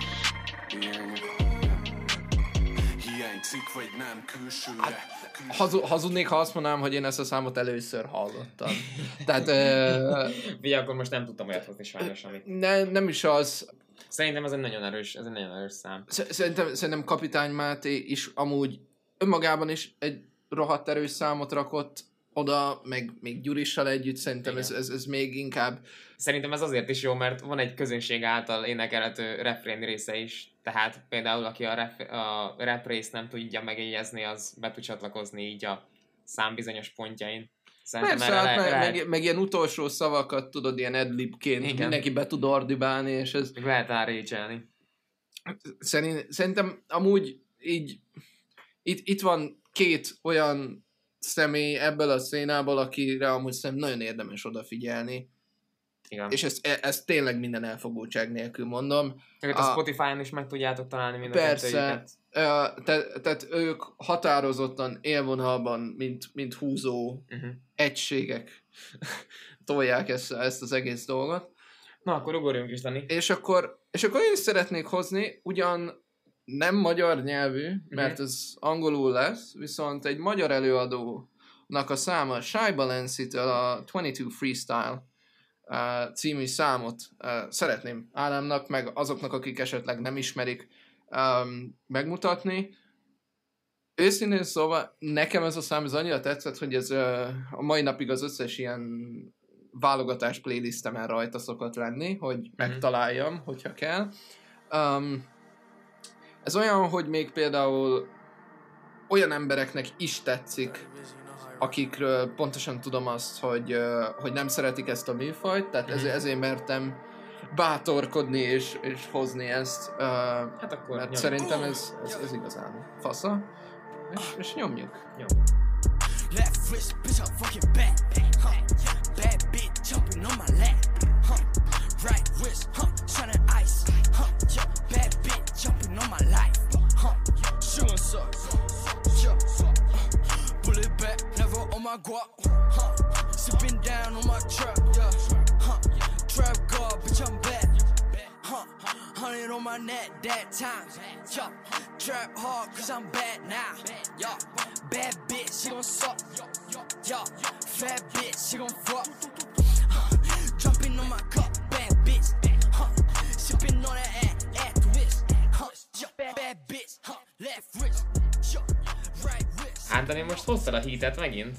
Hiánya. Hiányzik vagy nem külsőre? Külső Hazu, hazudnék, ha azt mondanám, hogy én ezt a számot először hallottam. Tehát Ugye akkor most nem tudtam olyat hozni sajnos, amit. ne, nem is az, Szerintem ez egy nagyon erős, ez egy nagyon erős szám. Sz- Szerintem, szerintem Kapitány Máté is amúgy önmagában is egy rohadt erős számot rakott oda, meg még Gyurissal együtt, szerintem ez, Igen. ez, ez még inkább Szerintem ez azért is jó, mert van egy közönség által énekelhető refrén része is, tehát például aki a rap, a rap részt nem tudja megjegyezni, az be tud csatlakozni így a szám bizonyos pontjain. Szerintem Persze, hát meg, lehet, meg, meg, ilyen utolsó szavakat tudod, ilyen adlibként Igen. mindenki be tud ordibálni, és ez meg lehet árécselni. szerint, szerintem amúgy így itt, itt van két olyan személy ebből a szénából, akire amúgy szerintem nagyon érdemes odafigyelni, Igen. és ezt, e- ezt tényleg minden elfogultság nélkül mondom. Őket a a- Spotify-on is meg tudjátok találni mind Persze. Te, tehát ők határozottan élvonalban, mint, mint húzó Uh-huh. egységek tolják ezt, ezt az egész dolgot. Na, akkor ugorjunk is, Dani. És akkor, és akkor én is szeretnék hozni, ugyan nem magyar nyelvű, Mhm. mert ez angolul lesz, viszont egy magyar előadónak a száma, Shy Balenci-től a 22 Freestyle uh, című számot uh, szeretném Ádámnak, meg azoknak, akik esetleg nem ismerik, um, megmutatni. Őszintén szóval nekem ez a szám ez annyira tetszett, hogy ez uh, a mai napig az összes ilyen válogatás playlistemen rajta szokott lenni, hogy megtaláljam, hogyha kell. Um, ez olyan, hogy még például olyan embereknek is tetszik akikről pontosan tudom azt, hogy, ö, hogy nem szeretik ezt a műfajt, tehát Mhm. ezért, ezért mertem bátorkodni és, és hozni ezt, ö, Hát akkor mert nyomjuk. szerintem ez, ez, ez igazán fasza, és, és nyomjuk. Left wrist, bitch, I'm fucking bad. Neck that time. Yeah. Trap hard, cause I'm bad now. Yeah. Bad bitch, she gon' suck. Yeah. Fat bitch, she gon' fuck. Jumping on my cup, bad bitch. Huh. Sipping on that ass, ass twist. Huh. Bad bitch, huh. Left wrist. Right wrist. Anthony, most hoztad a hitet megint?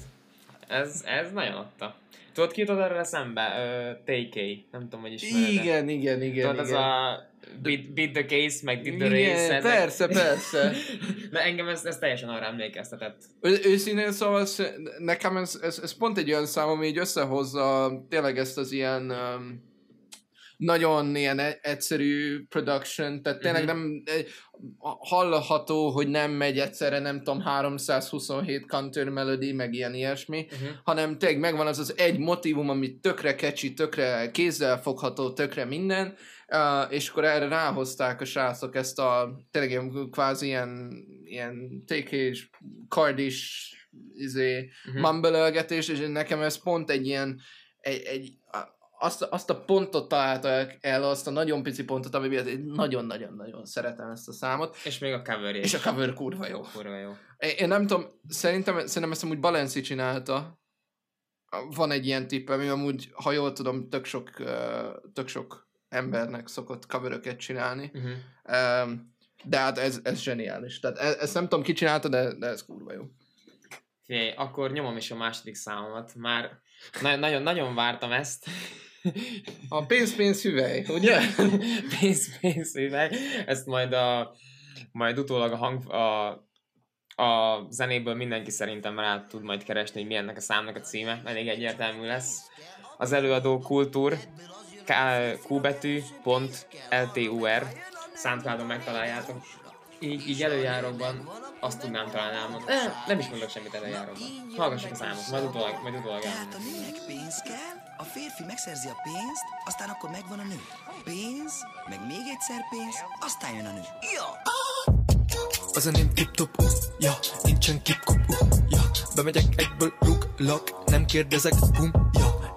Ez, ez nagyon adta. Tudod, ki jutott erre szembe? Uh, TK. Nem tudom, hogy ismered Igen, igen, igen, Tudod, igen. a beat, beat the case, meg did the Igen, race. ezek- persze, persze. De engem ez, ez teljesen arra emlékeztetett. Ő, őszintén szóval sz- nekem ez, ez, ez pont egy olyan szám, ami így összehozza tényleg ezt az ilyen um, nagyon ilyen e- egyszerű production, tehát tényleg Mhm. nem hallható, hogy nem megy egyszerre, nem tudom, 327 counter melody, meg ilyen ilyesmi, Uh-huh. hanem tényleg megvan az az egy motivum, ami tökre kecsi, tökre kézzel fogható, tökre minden, uh, és akkor erre ráhozták a srácok ezt a tényleg ilyen kvázi ilyen, ilyen tékés, kardis izé, Uh-huh. mumbleölgetés, és nekem ez pont egy ilyen egy, egy, azt, azt a pontot találta el, azt a nagyon pici pontot, ami miatt én nagyon-nagyon-nagyon szeretem ezt a számot, És még a cover és a cover kurva jó. Kurva jó. Én, nem tudom, szerintem, szerintem ezt amúgy Balenci csinálta. Van egy ilyen tipp, ami amúgy, ha jól tudom, tök sok, tök sok embernek szokott coveröket csinálni. Uh-huh. Um, de hát ez, ez zseniális. Tehát e- ezt nem tudom ki csinálta, de, de ez kurva jó. Figyelj, akkor nyomom is a második számomat. Már na- nagyon, nagyon vártam ezt. A pénz-pénz hüvely, ugye? pénz, pénz, üveg. Ezt majd a majd utólag a hang, a, a zenéből mindenki szerintem rá tud majd keresni, hogy mi ennek a számnak a címe. Elég egyértelmű lesz. Az előadó kultúr K- Q betű, pont, LTUR. Soundcloudon megtaláljátok. Így, így előjárókban azt tudnám talán elmondani. Eh, nem is mondok semmit előjárókban. Hallgassuk a számot, majd utólag, majd utólag Tehát a nőnek pénz kell, a férfi megszerzi a pénzt, aztán akkor megvan a nő. Pénz, meg még egyszer pénz, aztán jön a nő. Ja! Az enyém tip-top, uh, ja, nincsen kip-kop, uh, ja Bemegyek egyből, ruglak, nem kérdezek, bum,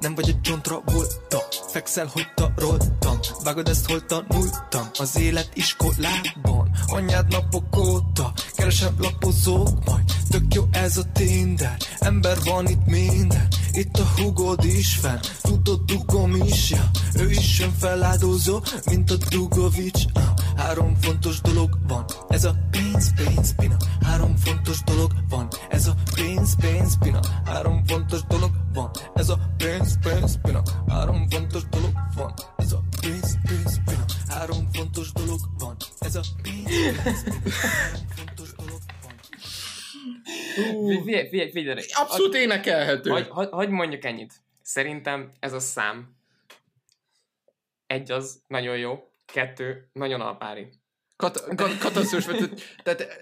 Nem vagy egy csontra voltam, fekszel, hogy taroltam. Vágod ezt, hol tanultam, az élet iskolában Anyád napok óta, keresem lapozók majd Tök jó ez a Tinder, ember van itt minden. Itt a hugod is fenn, tudod dugom is, ja. Ő is jön feláldozó, mint a Dugovics. Uh. Három fontos dolog van, ez a pénz, pénz, pina. Három fontos dolog van, ez a pénz, pénz, pina. Három fontos dolog van, ez a pénz, pénz, pina. Három fontos dolog van, ez a pénz, pénz, pina Három fontos dolog van, ez a pénz, Három fontos dolog van Figyelj, figyelj, figyelj. Abszolút énekelhető. Hogy, hogy, hogy mondjuk ennyit. Szerintem ez a szám egy az nagyon jó, kettő nagyon alpári. Kat- kat- katasztrofális. tehát- Tehát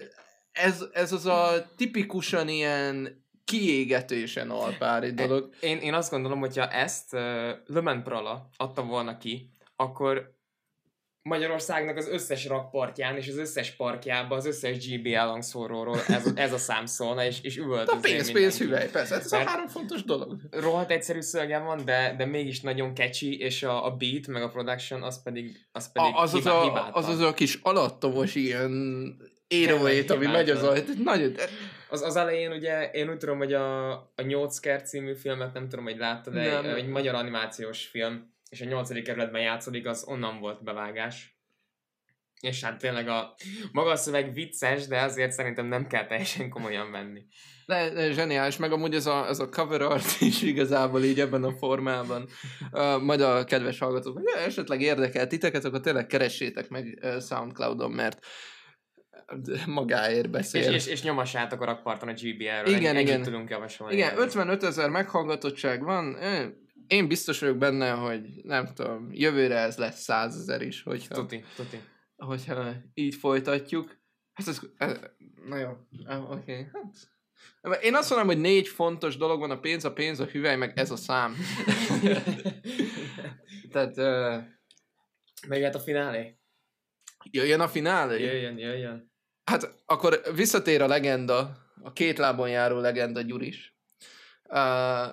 ez, ez az a tipikusan ilyen kiégetősen alpári dolog. Én, én azt gondolom, hogyha ezt uh, Lömen Prala adta volna ki, akkor Magyarországnak az összes rakpartján és az összes parkjában, az összes GB elhangszóróról ez, ez a szám szólna, és, és De a pénz, pénz, hüvely, persze. Ez a Mert- három fontos dolog. rohadt egyszerű szövegem van, de, de mégis nagyon catchy, és a, a beat, meg a production, az pedig, az pedig A, az, az, hibá, a, hibátlan. az az a kis alattomos ilyen érovét, ami megy az ajt. Nagyon, Az, az elején ugye, én úgy tudom, hogy a, a 8 kert című filmet nem tudom, hogy láttad, de egy, egy magyar animációs film, és a 8. kerületben játszódik, az onnan volt bevágás. És hát tényleg a maga a szöveg vicces, de azért szerintem nem kell teljesen komolyan venni. de, de zseniális, meg amúgy ez a, ez a cover art is igazából így ebben a formában. Uh, majd a kedves hallgatók, hogy esetleg érdekel titeket, akkor tényleg keressétek meg Soundcloudon, mert magáért És, beszél. és, és nyomassátok a rakparton a GBR-ről. Igen, Ennyi- igen. Tudunk javasolni. Igen, 55 ezer meghallgatottság van. Én biztos vagyok benne, hogy nem tudom, jövőre ez lesz 100 ezer is, hogyha, Tuti, tuti. hogyha így folytatjuk. Hát ez, ez na jó, oké. Okay. Hát, én azt mondom, hogy négy fontos dolog van, a pénz, a pénz, a hüvely, meg ez a szám. Tehát uh, Megjöhet a finálé? jöjjön a finálé. Jöjjön, jöjjön. Hát akkor visszatér a legenda, a két lábon járó legenda Gyuris. Uh,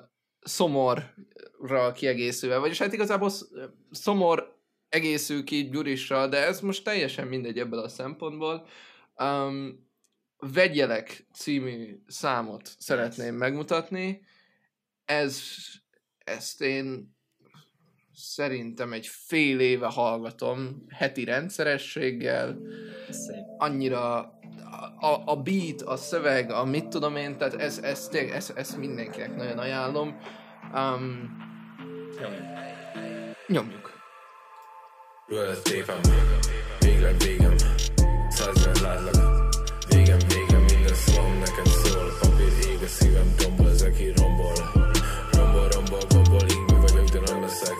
szomorra kiegészülve, vagyis hát igazából sz- szomor egészül ki Gyurissal, de ez most teljesen mindegy ebből a szempontból. Um, Vegyelek című számot szeretném megmutatni. Ez, ezt én szerintem egy fél éve hallgatom heti rendszerességgel annyira a, a beat, a szöveg, a mit tudom én, tehát ez, ez, ez, ez, ezt mindenkinek nagyon ajánlom. Um, nyomjuk. Végleg végem. Végem Minden szóm neked szól. Papír ég a szívem, tombol így rombol. Rombol, rombol, így mi vagyok, de nem leszek.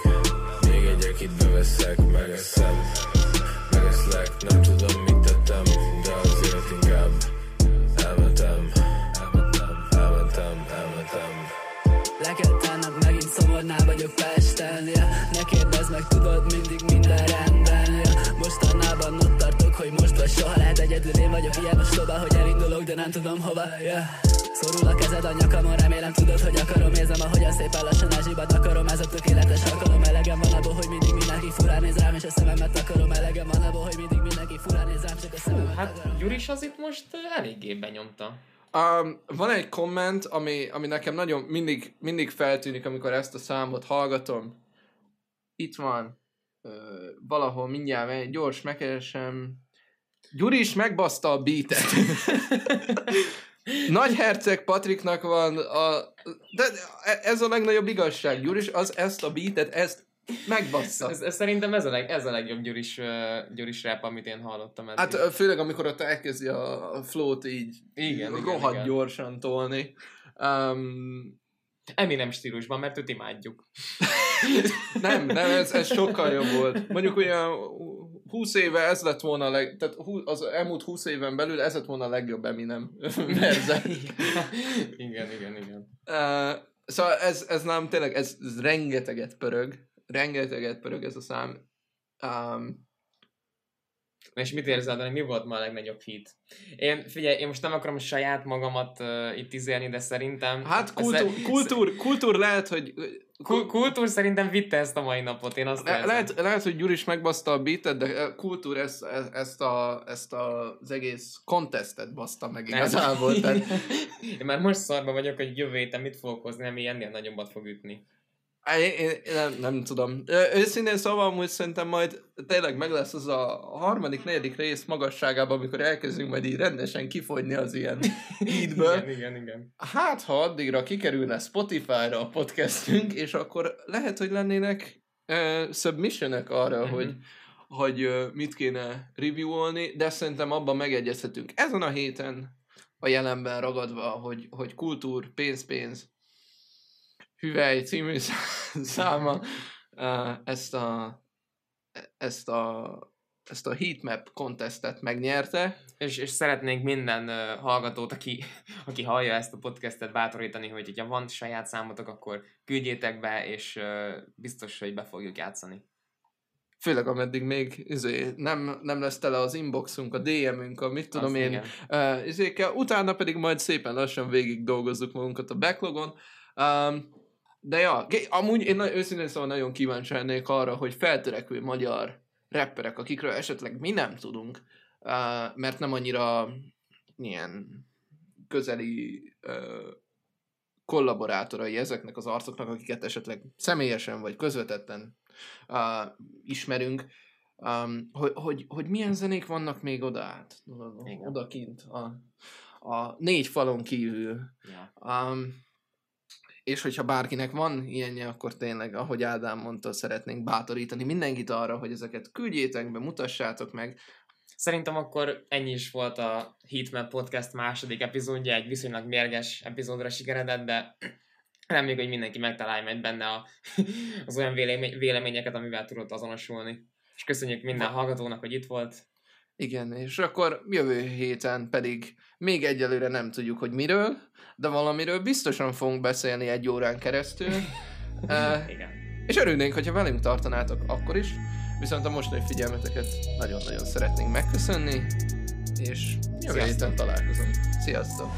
Még egyek itt beveszek, megeszem Megeszlek, nem tudom mit meg, tudod, mindig minden rendben ja. Mostanában ott tartok, hogy most vagy soha lehet egyedül Én vagyok ilyen ostoba, hogy elindulok, de nem tudom hova ja. Szorul a kezed a nyakamon, remélem tudod, hogy akarom Érzem, ahogyan szépen lassan elzsibat akarom Ez a tökéletes alkalom, elegem van abból, hogy mindig mindenki furán néz rám És a szememet akarom, elegem van abból, hogy mindig mindenki furán néz rám Csak a szememet Hát akarom Gyuris az itt most eléggé benyomta. Um, van egy komment, ami, ami nekem nagyon mindig, mindig feltűnik, amikor ezt a számot hallgatom. Itt van. Uh, valahol mindjárt egy gyors megkeresem. Gyuri is megbaszta a beatet. Nagy herceg Patriknak van a... De ez a legnagyobb igazság. Gyuri is az ezt a beatet, ezt megbassza. Ez, ez, szerintem ez a, leg, ez a legjobb Gyuris, uh, Gyuris rap, amit én hallottam eddig. Hát ö, főleg, amikor ott elkezdi a flow-t így Igen, igen, rohadt igen. gyorsan tolni. Um, Eminem stílusban, mert őt imádjuk. Nem, nem, ez, ez sokkal jobb volt. Mondjuk olyan 20 éve ez lett volna a leg, tehát az elmúlt 20 éven belül ez lett volna a legjobb Eminem verze. igen, igen, igen. Uh, szóval ez, ez nem tényleg, ez, ez rengeteget pörög, rengeteget pörög ez a szám. Um, és mit érzel, Dani, mi volt ma a legnagyobb hit? Én, figyelj, én most nem akarom saját magamat uh, itt izélni, de szerintem... hát kultúr, szer- kultúr, kultúr lehet, hogy Kul- kultúr szerintem vitte ezt a mai napot, én azt Le, lehet, lehet, hogy Gyuri is megbaszta a beatet, de kultúr ezt, ezt, a, ezt a, az egész contestet baszta meg igazából. Tehát, Én már most szarba vagyok, hogy jövő héten mit fogok hozni, ami ennél nagyobbat fog ütni. Én, én, nem, nem tudom. Őszintén szóval amúgy szerintem majd tényleg meg lesz az a harmadik, negyedik rész magasságában, amikor elkezdünk majd így rendesen kifogyni az ilyen hídből. Igen, igen, igen. Hát, ha addigra kikerülne Spotify-ra a podcastünk, és akkor lehet, hogy lennének uh, submissionek arra, Mhm. hogy, hogy uh, mit kéne reviewolni, de szerintem abban megegyezhetünk. Ezen a héten a jelenben ragadva, hogy, hogy kultúr, pénz, pénz, hüvely című szá- száma ezt a ezt a ezt a heatmap contestet megnyerte. És, és szeretnénk minden uh, hallgatót, aki, aki hallja ezt a podcastet bátorítani, hogy ha van saját számotok, akkor küldjétek be, és uh, biztos, hogy be fogjuk játszani. Főleg ameddig még izé, nem, nem lesz tele az inboxunk, a DM-ünk, a mit tudom Azt én, uh, izékkel. Utána pedig majd szépen lassan végig dolgozzuk magunkat a backlogon. Um, de ja, amúgy én őszintén szóval nagyon kíváncsi lennék arra, hogy feltörekvő magyar rapperek, akikről esetleg mi nem tudunk, mert nem annyira ilyen közeli kollaborátorai ezeknek az arcoknak, akiket esetleg személyesen vagy közvetetten ismerünk, hogy, hogy, hogy milyen zenék vannak még oda át, odakint, a, a négy falon kívül. Ja. Um, és hogyha bárkinek van ilyenje, akkor tényleg, ahogy Ádám mondta, szeretnénk bátorítani mindenkit arra, hogy ezeket küldjétek be, mutassátok meg. Szerintem akkor ennyi is volt a Heatmap Podcast második epizódja, egy viszonylag mérges epizódra sikeredett, de reméljük, hogy mindenki megtalálja majd benne a, az olyan vélemény, véleményeket, amivel tudott azonosulni. És köszönjük minden hallgatónak, hogy itt volt. Igen, és akkor jövő héten pedig még egyelőre nem tudjuk, hogy miről, de valamiről biztosan fogunk beszélni egy órán keresztül. uh, Igen. és örülnénk, hogyha velünk tartanátok akkor is, viszont a mostani figyelmeteket nagyon-nagyon szeretnénk megköszönni, és jövő Sziasztok! héten találkozunk. Sziasztok!